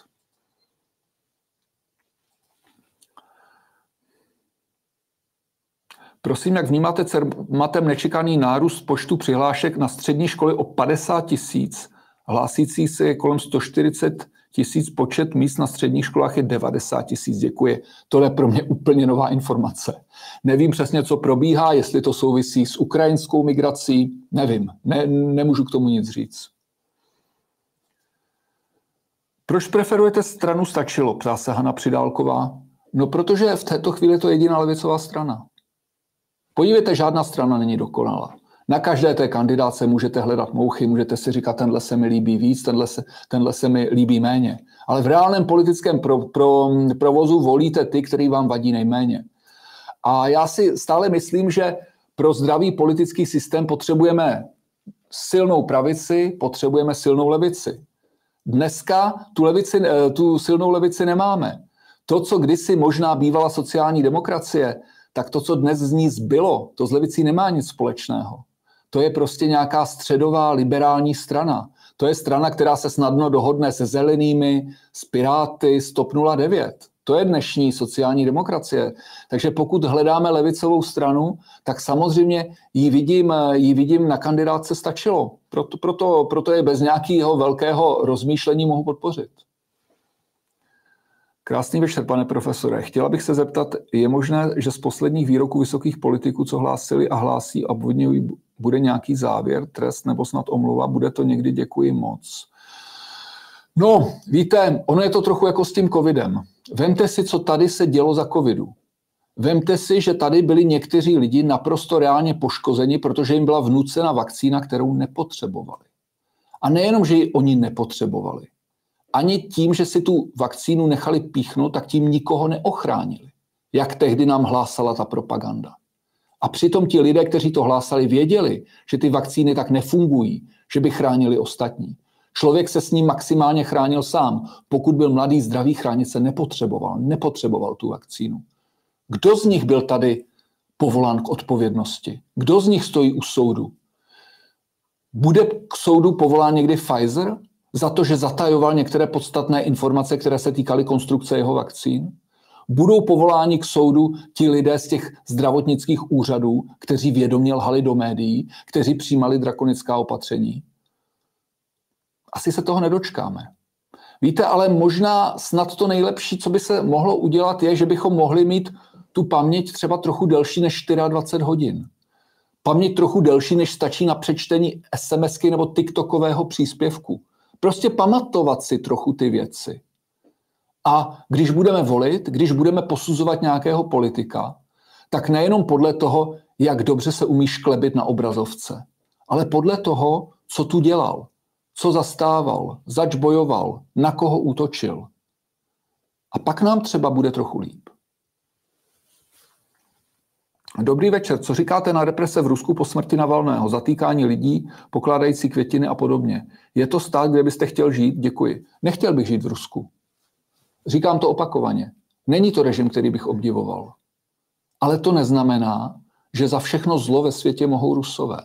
Prosím, jak vnímáte cermatem nečekaný nárůst počtu přihlášek na střední školy o 50 tisíc? Hlásící se je kolem 140 tisíc, počet míst na středních školách je 90 tisíc. Děkuji. To je pro mě úplně nová informace. Nevím přesně, co probíhá, jestli to souvisí s ukrajinskou migrací, nevím. Ne, nemůžu k tomu nic říct. Proč preferujete stranu Stačilo, ptá se Hana Přidálková. No, protože v této chvíli je to jediná levicová strana. Podívejte, žádná strana není dokonalá. Na každé té kandidáce můžete hledat mouchy, můžete si říkat, tenhle se mi líbí víc, tenhle se, tenhle se mi líbí méně. Ale v reálném politickém pro, pro, provozu volíte ty, který vám vadí nejméně. A já si stále myslím, že pro zdravý politický systém potřebujeme silnou pravici, potřebujeme silnou levici. Dneska tu, levici, eh, tu silnou levici nemáme. To, co kdysi možná bývala sociální demokracie, tak to, co dnes z ní zbylo, to s levicí nemá nic společného. To je prostě nějaká středová liberální strana. To je strana, která se snadno dohodne se zelenými, s Piráty, s TOP 09. To je dnešní sociální demokracie. Takže pokud hledáme levicovou stranu, tak samozřejmě ji vidím, ji vidím na kandidátce stačilo. Proto, proto, proto je bez nějakého velkého rozmýšlení mohu podpořit. Krásný večer, pane profesore. Chtěla bych se zeptat, je možné, že z posledních výroků vysokých politiků, co hlásili a hlásí a bude nějaký závěr, trest nebo snad omluva? Bude to někdy? Děkuji moc. No, víte, ono je to trochu jako s tím covidem. Vemte si, co tady se dělo za covidu. Vemte si, že tady byli někteří lidi naprosto reálně poškozeni, protože jim byla vnucena vakcína, kterou nepotřebovali. A nejenom, že ji oni nepotřebovali, ani tím, že si tu vakcínu nechali píchnout, tak tím nikoho neochránili, jak tehdy nám hlásala ta propaganda. A přitom ti lidé, kteří to hlásali, věděli, že ty vakcíny tak nefungují, že by chránili ostatní. Člověk se s ním maximálně chránil sám. Pokud byl mladý, zdravý, chránit se nepotřeboval. Nepotřeboval tu vakcínu. Kdo z nich byl tady povolán k odpovědnosti? Kdo z nich stojí u soudu? Bude k soudu povolán někdy Pfizer? Za to, že zatajoval některé podstatné informace, které se týkaly konstrukce jeho vakcín? Budou povoláni k soudu ti lidé z těch zdravotnických úřadů, kteří vědomě lhali do médií, kteří přijímali drakonická opatření? Asi se toho nedočkáme. Víte, ale možná snad to nejlepší, co by se mohlo udělat, je, že bychom mohli mít tu paměť třeba trochu delší než 24 hodin. Paměť trochu delší, než stačí na přečtení SMSky nebo TikTokového příspěvku Prostě pamatovat si trochu ty věci. A když budeme volit, když budeme posuzovat nějakého politika, tak nejenom podle toho, jak dobře se umí šklebit na obrazovce, ale podle toho, co tu dělal, co zastával, zač bojoval, na koho útočil. A pak nám třeba bude trochu líp. Dobrý večer. Co říkáte na represe v Rusku po smrti Navalného? Zatýkání lidí, pokládající květiny a podobně. Je to stát, kde byste chtěl žít? Děkuji. Nechtěl bych žít v Rusku. Říkám to opakovaně. Není to režim, který bych obdivoval. Ale to neznamená, že za všechno zlo ve světě mohou Rusové.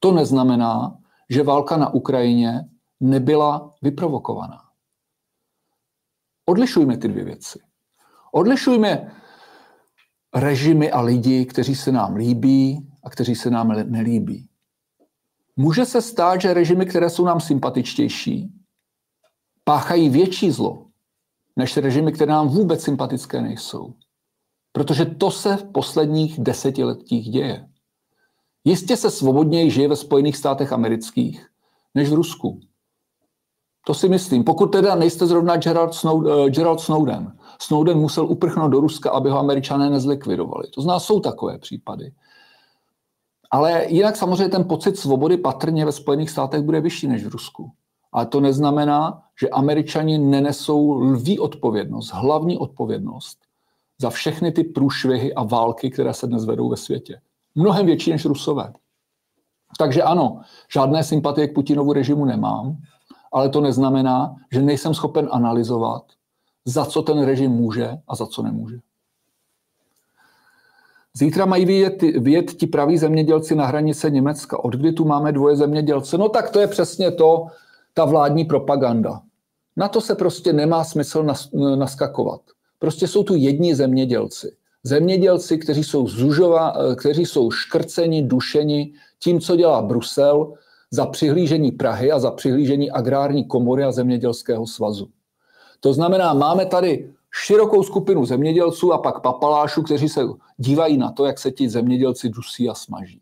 To neznamená, že válka na Ukrajině nebyla vyprovokovaná. Odlišujme ty dvě věci. Odlišujme režimy a lidi, kteří se nám líbí a kteří se nám nelíbí. Může se stát, že režimy, které jsou nám sympatičtější, páchají větší zlo než režimy, které nám vůbec sympatické nejsou. Protože to se v posledních desetiletích děje. Jistě se svobodněji žije ve Spojených státech amerických než v Rusku. To si myslím. Pokud teda nejste zrovna Gerald, Snowden, uh, Gerald Snowden. Snowden musel uprchnout do Ruska, aby ho američané nezlikvidovali. To zná, jsou takové případy. Ale jinak samozřejmě ten pocit svobody patrně ve Spojených státech bude vyšší než v Rusku. Ale to neznamená, že američani nenesou lví odpovědnost, hlavní odpovědnost za všechny ty průšvihy a války, které se dnes vedou ve světě. Mnohem větší než Rusové. Takže ano, žádné sympatie k Putinovu režimu nemám, ale to neznamená, že nejsem schopen analyzovat, za co ten režim může a za co nemůže. Zítra mají vyjet, vyjet ti praví zemědělci na hranice Německa. Od kdy tu máme dvoje zemědělce? No tak to je přesně to, ta vládní propaganda. Na to se prostě nemá smysl nas, naskakovat. Prostě jsou tu jedni zemědělci. Zemědělci, kteří jsou, zužova, kteří jsou škrceni, dušeni tím, co dělá Brusel, za přihlížení Prahy a za přihlížení agrární komory a zemědělského svazu. To znamená, máme tady širokou skupinu zemědělců a pak papalášů, kteří se dívají na to, jak se ti zemědělci dusí a smaží.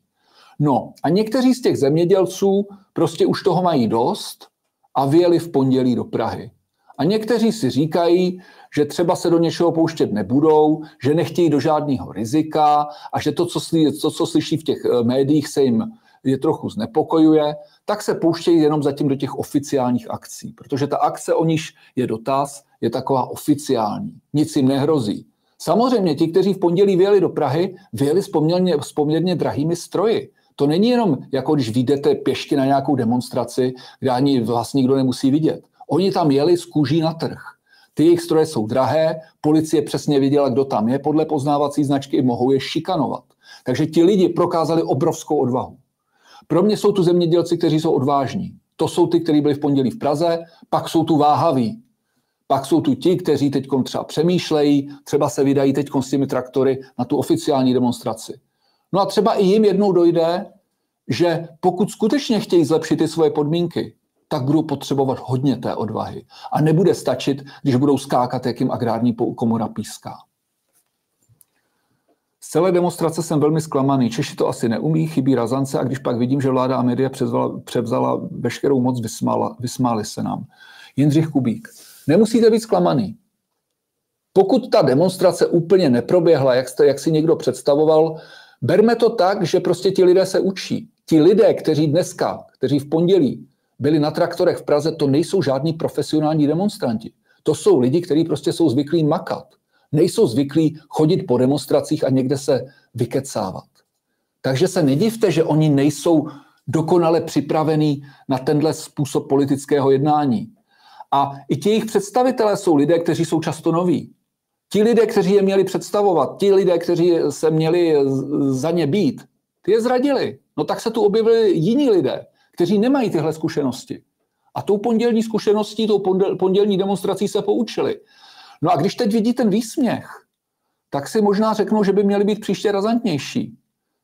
No a někteří z těch zemědělců prostě už toho mají dost a vyjeli v pondělí do Prahy. A někteří si říkají, že třeba se do něčeho pouštět nebudou, že nechtějí do žádného rizika a že to, co, slyší, to, co slyší v těch eh, médiích, se jim je trochu znepokojuje, tak se pouštějí jenom zatím do těch oficiálních akcí, protože ta akce, o níž je dotaz, je taková oficiální. Nic jim nehrozí. Samozřejmě ti, kteří v pondělí vyjeli do Prahy, vyjeli s poměrně, s poměrně drahými stroji. To není jenom jako když vyjdete pěšky na nějakou demonstraci, kde ani vlastně nikdo nemusí vidět. Oni tam jeli z kůží na trh. Ty jejich stroje jsou drahé, policie přesně viděla, kdo tam je, podle poznávací značky mohou je šikanovat. Takže ti lidi prokázali obrovskou odvahu. Pro mě jsou tu zemědělci, kteří jsou odvážní. To jsou ty, kteří byli v pondělí v Praze, pak jsou tu váhaví. Pak jsou tu ti, kteří teď třeba přemýšlejí, třeba se vydají teď s těmi traktory na tu oficiální demonstraci. No a třeba i jim jednou dojde, že pokud skutečně chtějí zlepšit ty svoje podmínky, tak budou potřebovat hodně té odvahy. A nebude stačit, když budou skákat, jak jim agrární komora píská. Z celé demonstrace jsem velmi zklamaný. Češi to asi neumí, chybí razance a když pak vidím, že vláda a média převzala, převzala veškerou moc, vysmála, vysmáli se nám. Jindřich Kubík. Nemusíte být zklamaný. Pokud ta demonstrace úplně neproběhla, jak, jste, jak si někdo představoval, berme to tak, že prostě ti lidé se učí. Ti lidé, kteří dneska, kteří v pondělí byli na traktorech v Praze, to nejsou žádní profesionální demonstranti. To jsou lidi, kteří prostě jsou zvyklí makat nejsou zvyklí chodit po demonstracích a někde se vykecávat. Takže se nedivte, že oni nejsou dokonale připravení na tenhle způsob politického jednání. A i ti jejich představitelé jsou lidé, kteří jsou často noví. Ti lidé, kteří je měli představovat, ti lidé, kteří se měli za ně být, ty je zradili. No tak se tu objevili jiní lidé, kteří nemají tyhle zkušenosti. A tou pondělní zkušeností, tou pondělní demonstrací se poučili. No a když teď vidí ten výsměch, tak si možná řeknou, že by měli být příště razantnější.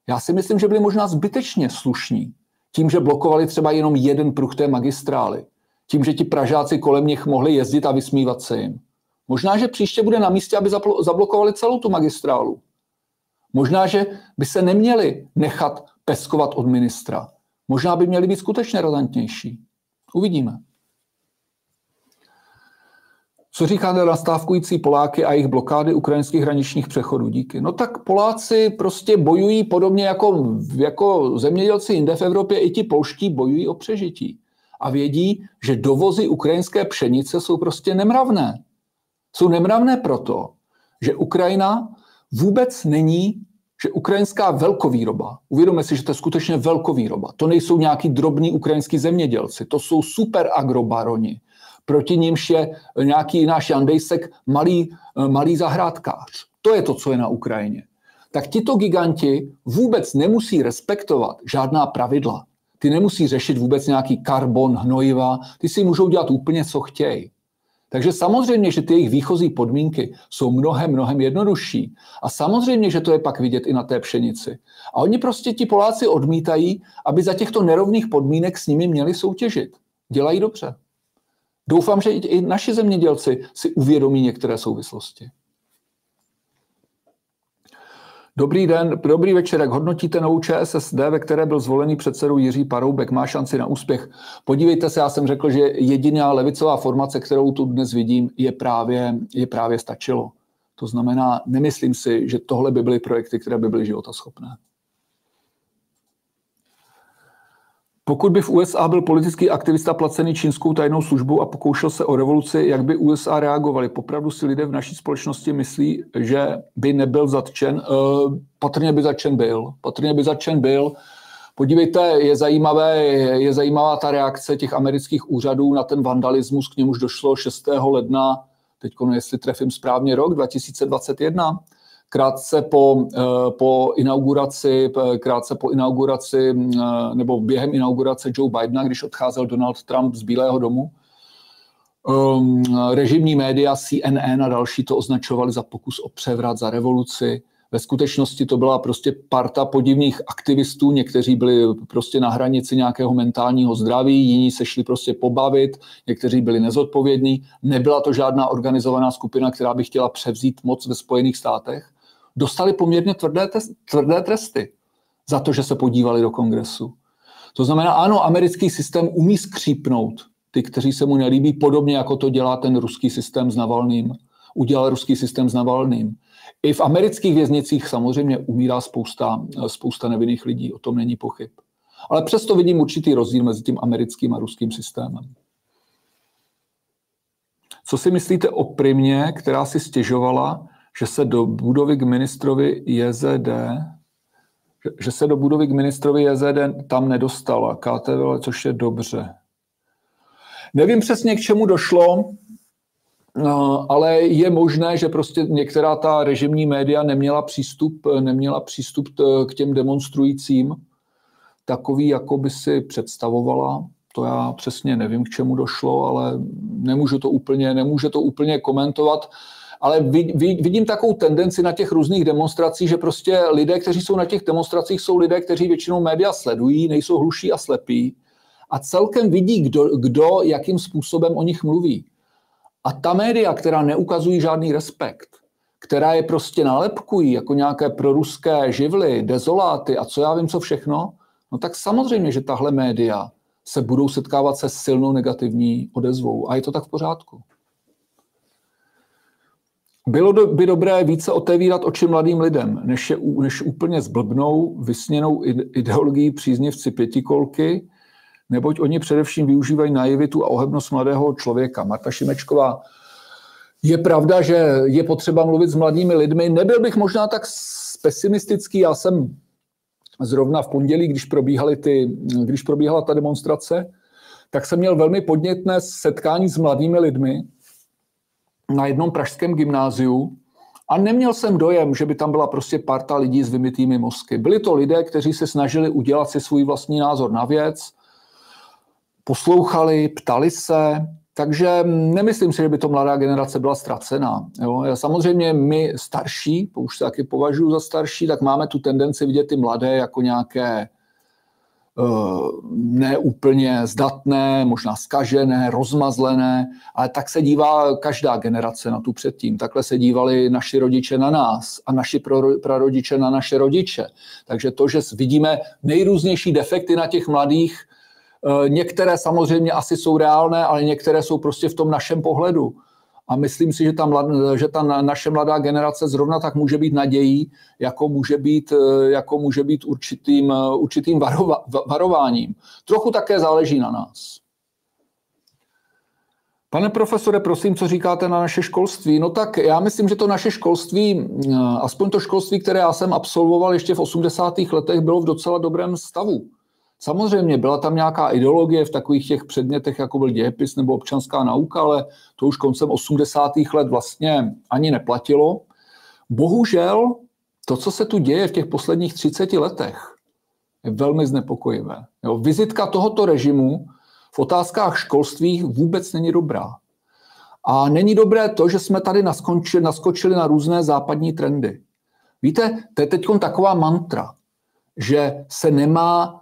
Já si myslím, že byli možná zbytečně slušní. Tím, že blokovali třeba jenom jeden pruh té magistrály. Tím, že ti Pražáci kolem nich mohli jezdit a vysmívat se jim. Možná, že příště bude na místě, aby zablokovali celou tu magistrálu. Možná, že by se neměli nechat peskovat od ministra. Možná by měli být skutečně razantnější. Uvidíme. Co říkáte na stávkující Poláky a jejich blokády ukrajinských hraničních přechodů? Díky. No tak Poláci prostě bojují podobně jako, jako zemědělci jinde v Evropě, i ti polští bojují o přežití. A vědí, že dovozy ukrajinské pšenice jsou prostě nemravné. Jsou nemravné proto, že Ukrajina vůbec není že ukrajinská velkovýroba, uvědomme si, že to je skutečně velkovýroba, to nejsou nějaký drobní ukrajinský zemědělci, to jsou super agrobaroni. Proti nímž je nějaký náš Jandejsek malý, malý zahrádkář. To je to, co je na Ukrajině. Tak tito giganti vůbec nemusí respektovat žádná pravidla. Ty nemusí řešit vůbec nějaký karbon, hnojiva, ty si můžou dělat úplně, co chtějí. Takže samozřejmě, že ty jejich výchozí podmínky jsou mnohem, mnohem jednodušší. A samozřejmě, že to je pak vidět i na té pšenici. A oni prostě ti Poláci odmítají, aby za těchto nerovných podmínek s nimi měli soutěžit. Dělají dobře. Doufám, že i naši zemědělci si uvědomí některé souvislosti. Dobrý den, dobrý večer. Jak hodnotíte novou ČSSD, ve které byl zvolený předsedou Jiří Paroubek? Má šanci na úspěch? Podívejte se, já jsem řekl, že jediná levicová formace, kterou tu dnes vidím, je právě, je právě stačilo. To znamená, nemyslím si, že tohle by byly projekty, které by byly životaschopné. Pokud by v USA byl politický aktivista placený čínskou tajnou službou a pokoušel se o revoluci, jak by USA reagovali? Popravdu si lidé v naší společnosti myslí, že by nebyl zatčen? Uh, patrně by zatčen byl. Patrně by zatčen byl. Podívejte, je, zajímavé, je zajímavá ta reakce těch amerických úřadů na ten vandalismus, k němuž došlo 6. ledna, teď jestli trefím správně rok, 2021 krátce po, eh, po inauguraci, krátce po inauguraci eh, nebo během inaugurace Joe Bidena, když odcházel Donald Trump z Bílého domu, um, režimní média CNN a další to označovali za pokus o převrat, za revoluci. Ve skutečnosti to byla prostě parta podivných aktivistů, někteří byli prostě na hranici nějakého mentálního zdraví, jiní se šli prostě pobavit, někteří byli nezodpovědní. Nebyla to žádná organizovaná skupina, která by chtěla převzít moc ve Spojených státech dostali poměrně tvrdé, tvrdé tresty za to, že se podívali do kongresu. To znamená, ano, americký systém umí skřípnout ty, kteří se mu nelíbí, podobně jako to dělá ten ruský systém s Navalným. Udělal ruský systém s Navalným. I v amerických věznicích samozřejmě umírá spousta, spousta nevinných lidí, o tom není pochyb. Ale přesto vidím určitý rozdíl mezi tím americkým a ruským systémem. Co si myslíte o Primě, která si stěžovala, že se do budovy k ministrovi JZD že se do budovy k ministrovi JZD tam nedostala KTV, což je dobře. Nevím přesně, k čemu došlo, no, ale je možné, že prostě některá ta režimní média neměla přístup, neměla přístup k těm demonstrujícím, takový, jako by si představovala. To já přesně nevím, k čemu došlo, ale nemůžu to úplně, nemůže to úplně komentovat ale vidím takovou tendenci na těch různých demonstracích, že prostě lidé, kteří jsou na těch demonstracích, jsou lidé, kteří většinou média sledují, nejsou hluší a slepí a celkem vidí, kdo, kdo jakým způsobem o nich mluví. A ta média, která neukazují žádný respekt, která je prostě nalepkují jako nějaké proruské živly, dezoláty a co já vím, co všechno, no tak samozřejmě, že tahle média se budou setkávat se silnou negativní odezvou. A je to tak v pořádku. Bylo by dobré více otevírat oči mladým lidem, než, je, než úplně zblbnou, vysněnou ideologií příznivci pětikolky, neboť oni především využívají naivitu a ohebnost mladého člověka. Marta Šimečková, je pravda, že je potřeba mluvit s mladými lidmi. Nebyl bych možná tak pesimistický, já jsem zrovna v pondělí, když, probíhaly ty, když probíhala ta demonstrace, tak jsem měl velmi podnětné setkání s mladými lidmi, na jednom pražském gymnáziu a neměl jsem dojem, že by tam byla prostě parta lidí s vymitými mozky. Byli to lidé, kteří se snažili udělat si svůj vlastní názor na věc, poslouchali, ptali se, takže nemyslím si, že by to mladá generace byla ztracená. Jo? Samozřejmě my starší, už se taky považuji za starší, tak máme tu tendenci vidět ty mladé jako nějaké neúplně zdatné, možná skažené, rozmazlené, ale tak se dívá každá generace na tu předtím. Takhle se dívali naši rodiče na nás a naši prarodiče na naše rodiče. Takže to, že vidíme nejrůznější defekty na těch mladých, eh, některé samozřejmě asi jsou reálné, ale některé jsou prostě v tom našem pohledu. A myslím si, že ta, mlad, že ta naše mladá generace zrovna tak může být nadějí, jako může být, jako může být určitým, určitým varova, varováním. Trochu také záleží na nás. Pane profesore, prosím, co říkáte na naše školství? No tak já myslím, že to naše školství, eh, aspoň to školství, které já jsem absolvoval ještě v 80. letech, bylo v docela dobrém stavu. Samozřejmě byla tam nějaká ideologie v takových těch předmětech, jako byl dějepis nebo občanská nauka, ale to už koncem 80. let vlastně ani neplatilo. Bohužel to, co se tu děje v těch posledních 30 letech, je velmi znepokojivé. Jo, vizitka tohoto režimu v otázkách školství vůbec není dobrá. A není dobré to, že jsme tady naskočili, naskočili na různé západní trendy. Víte, to je teď taková mantra, že se nemá,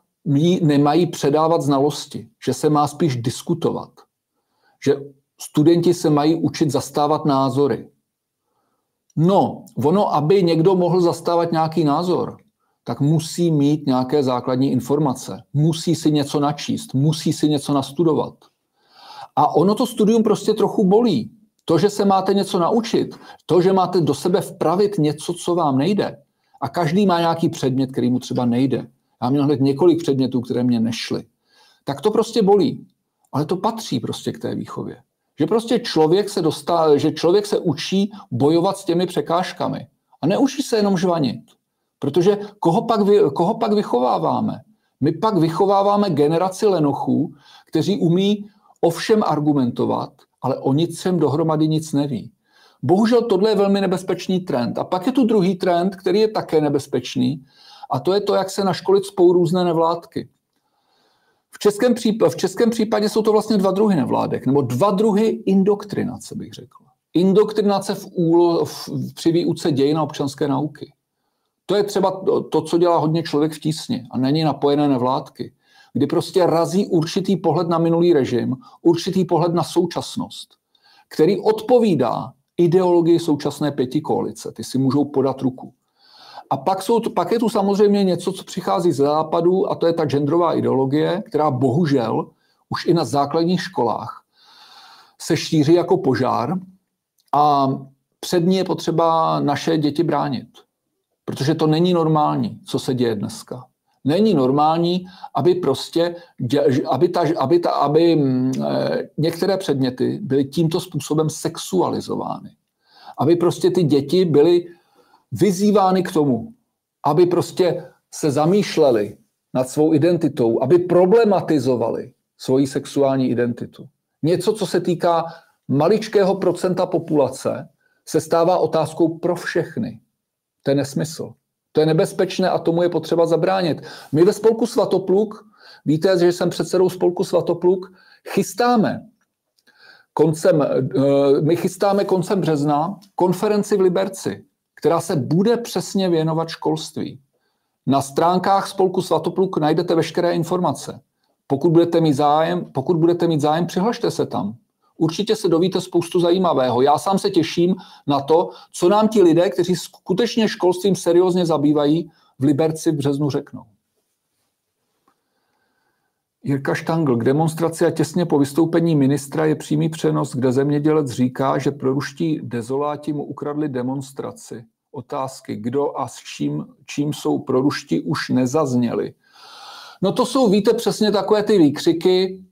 nemají předávat znalosti, že se má spíš diskutovat, že studenti se mají učit zastávat názory. No, ono, aby někdo mohl zastávat nějaký názor, tak musí mít nějaké základní informace, musí si něco načíst, musí si něco nastudovat. A ono to studium prostě trochu bolí. To, že se máte něco naučit, to, že máte do sebe vpravit něco, co vám nejde. A každý má nějaký předmět, který mu třeba nejde. Já měl hned několik předmětů, které mě nešly. Tak to prostě bolí. Ale to patří prostě k té výchově. Že prostě člověk se dostá, že člověk se učí bojovat s těmi překážkami. A neučí se jenom žvanit. Protože koho pak, vy, koho pak vychováváme? My pak vychováváme generaci lenochů, kteří umí ovšem argumentovat, ale o ničem dohromady nic neví. Bohužel tohle je velmi nebezpečný trend. A pak je tu druhý trend, který je také nebezpečný, a to je to, jak se na školit spou různé nevládky. V českém, případě, v českém případě jsou to vlastně dva druhy nevládek, nebo dva druhy indoktrinace, bych řekl. Indoktrinace v úlo, v, při výuce dějin a občanské nauky. To je třeba to, co dělá hodně člověk v tísni a není napojené na vládky, kdy prostě razí určitý pohled na minulý režim, určitý pohled na současnost, který odpovídá ideologii současné pěti koalice. Ty si můžou podat ruku. A pak, jsou, pak je tu samozřejmě něco, co přichází z západu, a to je ta genderová ideologie, která bohužel už i na základních školách se šíří jako požár a před ní je potřeba naše děti bránit. Protože to není normální, co se děje dneska. Není normální, aby prostě, aby, ta, aby, ta, aby mm, eh, některé předměty byly tímto způsobem sexualizovány. Aby prostě ty děti byly vyzývány k tomu, aby prostě se zamýšleli nad svou identitou, aby problematizovali svoji sexuální identitu. Něco, co se týká maličkého procenta populace, se stává otázkou pro všechny. To je nesmysl. To je nebezpečné a tomu je potřeba zabránit. My ve spolku Svatopluk, víte, že jsem předsedou spolku Svatopluk, chystáme koncem, eh, my chystáme koncem března konferenci v Liberci, která se bude přesně věnovat školství. Na stránkách spolku Svatopluk najdete veškeré informace. Pokud budete mít zájem, pokud budete mít zájem, přihlašte se tam. Určitě se dovíte spoustu zajímavého. Já sám se těším na to, co nám ti lidé, kteří skutečně školstvím seriózně zabývají, v Liberci v březnu řeknou. Jirka Štangl, k demonstraci a těsně po vystoupení ministra je přímý přenos, kde zemědělec říká, že proruští dezoláti mu ukradli demonstraci. Otázky, kdo a s čím, čím jsou proruští, už nezazněly. No to jsou, víte, přesně takové ty výkřiky,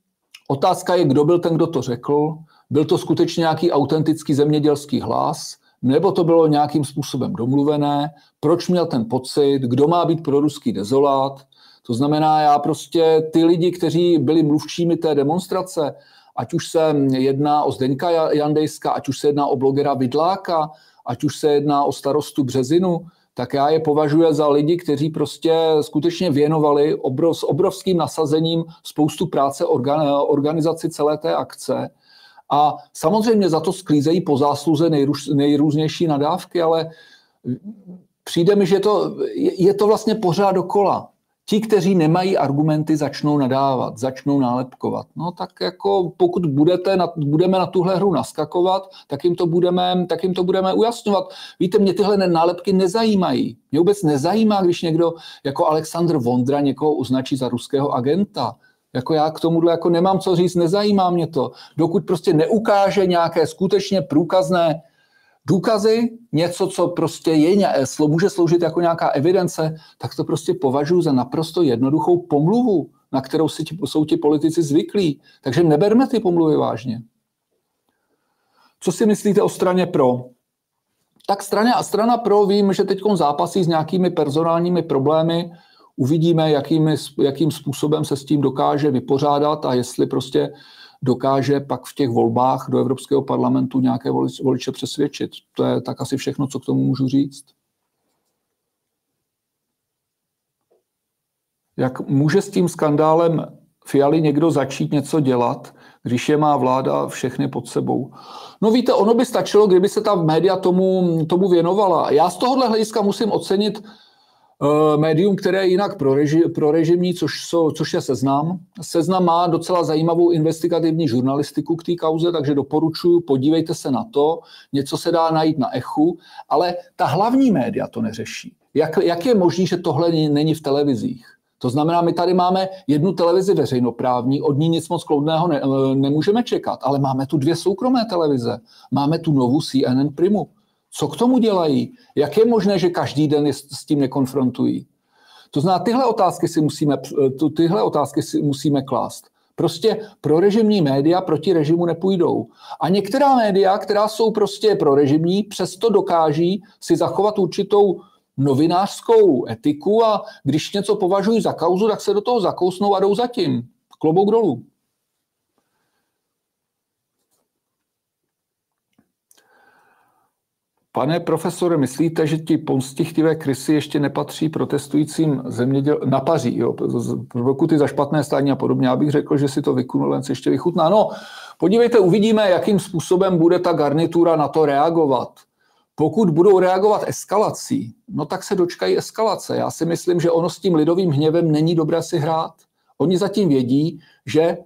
Otázka je, kdo byl ten, kdo to řekl. Byl to skutečně nějaký autentický zemědělský hlas, nebo to bylo nějakým způsobem domluvené, proč měl ten pocit, kdo má být pro ruský dezolát. To znamená, já prostě ty lidi, kteří byli mluvčími té demonstrace, ať už se jedná o Zdeňka Jandejska, ať už se jedná o blogera Vidláka, ať už se jedná o starostu Březinu, tak já je považuji za lidi, kteří prostě skutečně věnovali obrov, s obrovským nasazením spoustu práce organ, organizaci celé té akce. A samozřejmě za to sklízejí po zásluze nejrůz, nejrůznější nadávky, ale přijde mi, že to, je, je to vlastně pořád dokola. Ti, kteří nemají argumenty, začnou nadávat, začnou nálepkovat. No tak jako pokud budete na, budeme na tuhle hru naskakovat, tak jim, to budeme, tak jim to budeme ujasňovat. Víte, mě tyhle nálepky nezajímají. Mě vůbec nezajímá, když někdo jako Aleksandr Vondra někoho označí za ruského agenta. Jako já k tomuhle jako nemám co říct, nezajímá mě to. Dokud prostě neukáže nějaké skutečně průkazné důkazy, něco, co prostě je, může sloužit jako nějaká evidence, tak to prostě považuji za naprosto jednoduchou pomluvu, na kterou si, jsou ti politici zvyklí. Takže neberme ty pomluvy vážně. Co si myslíte o straně pro? Tak strana, a strana pro vím, že teď zápasí s nějakými personálními problémy, uvidíme, jakým, jakým způsobem se s tím dokáže vypořádat a jestli prostě dokáže pak v těch volbách do Evropského parlamentu nějaké voliče přesvědčit. To je tak asi všechno, co k tomu můžu říct. Jak může s tím skandálem Fiali někdo začít něco dělat, když je má vláda všechny pod sebou? No víte, ono by stačilo, kdyby se ta média tomu, tomu věnovala. Já z tohohle hlediska musím ocenit médium, které je jinak pro, reži, pro režimní, což, so, což je Seznam. Seznam má docela zajímavou investigativní žurnalistiku k té kauze, takže doporučuji, podívejte se na to. Něco se dá najít na echu, ale ta hlavní média to neřeší. Jak, jak je možné, že tohle není v televizích? To znamená, my tady máme jednu televizi veřejnoprávní, od ní nic moc kloudného ne, eh, nemůžeme čekat, ale máme tu dvě soukromé televize. Máme tu novou CNN Primu. Co k tomu dělají? Jak je možné, že každý den je s tím nekonfrontují? To znamená, tyhle otázky si musíme, eh, tyhle otázky si musíme klást. Prostě pro režimní média proti režimu nepůjdou. A některá média, která jsou prostě pro režimní, přesto dokáží si zachovat určitou novinářskou etiku a když něco považují za kauzu, tak se do toho zakousnou a jdou zatím. Klobouk dolů. Pane profesore, myslíte, že ti pomstichtivé krysy ještě nepatří protestujícím zeměděl... napaří, jo? ty za špatné stání a podobně? Já bych řekl, že si to vykunulenci ještě vychutná. No, podívejte, uvidíme, jakým způsobem bude ta garnitura na to reagovat. Pokud budou reagovat eskalací, no tak se dočkají eskalace. Já si myslím, že ono s tím lidovým hněvem není dobré si hrát. Oni zatím vědí, že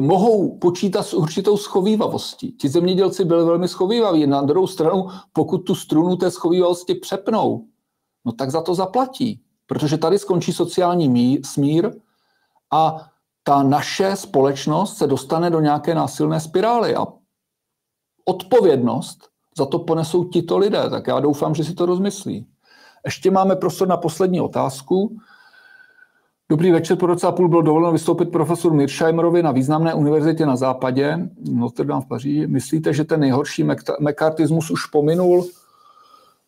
mohou počítat s určitou schovývavostí. Ti zemědělci byli velmi schovývaví. Na druhou stranu, pokud tu strunu té schovývavosti přepnou, no tak za to zaplatí. Protože tady skončí sociální mír, smír a ta naše společnost se dostane do nějaké násilné spirály. A odpovědnost za to ponesou tito lidé, tak já doufám, že si to rozmyslí. Ještě máme prostor na poslední otázku. Dobrý večer, po roce a půl bylo dovoleno vystoupit profesor Mirsheimerovi na významné univerzitě na západě, Notre Dame v Paříži. Myslíte, že ten nejhorší mekartismus už pominul?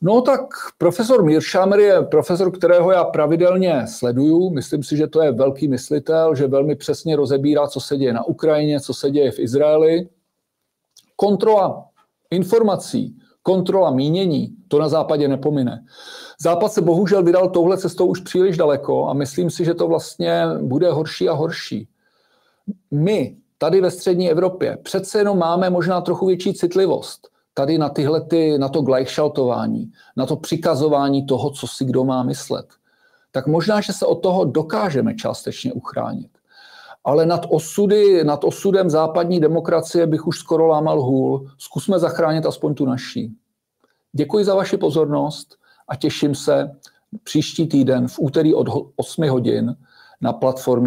No tak profesor Mirsheimer je profesor, kterého já pravidelně sleduju. Myslím si, že to je velký myslitel, že velmi přesně rozebírá, co se děje na Ukrajině, co se děje v Izraeli. Kontrola informací, kontrola mínění, to na západě nepomine. Západ se bohužel vydal touhle cestou už příliš daleko a myslím si, že to vlastně bude horší a horší. My tady ve střední Evropě přece jenom máme možná trochu větší citlivost tady na tyhle, ty, na to gleichschaltování, na to přikazování toho, co si kdo má myslet. Tak možná, že se od toho dokážeme částečně uchránit ale nad, osudy, nad osudem západní demokracie bych už skoro lámal hůl. Zkusme zachránit aspoň tu naší. Děkuji za vaši pozornost a těším se příští týden v úterý od 8 hodin na platformě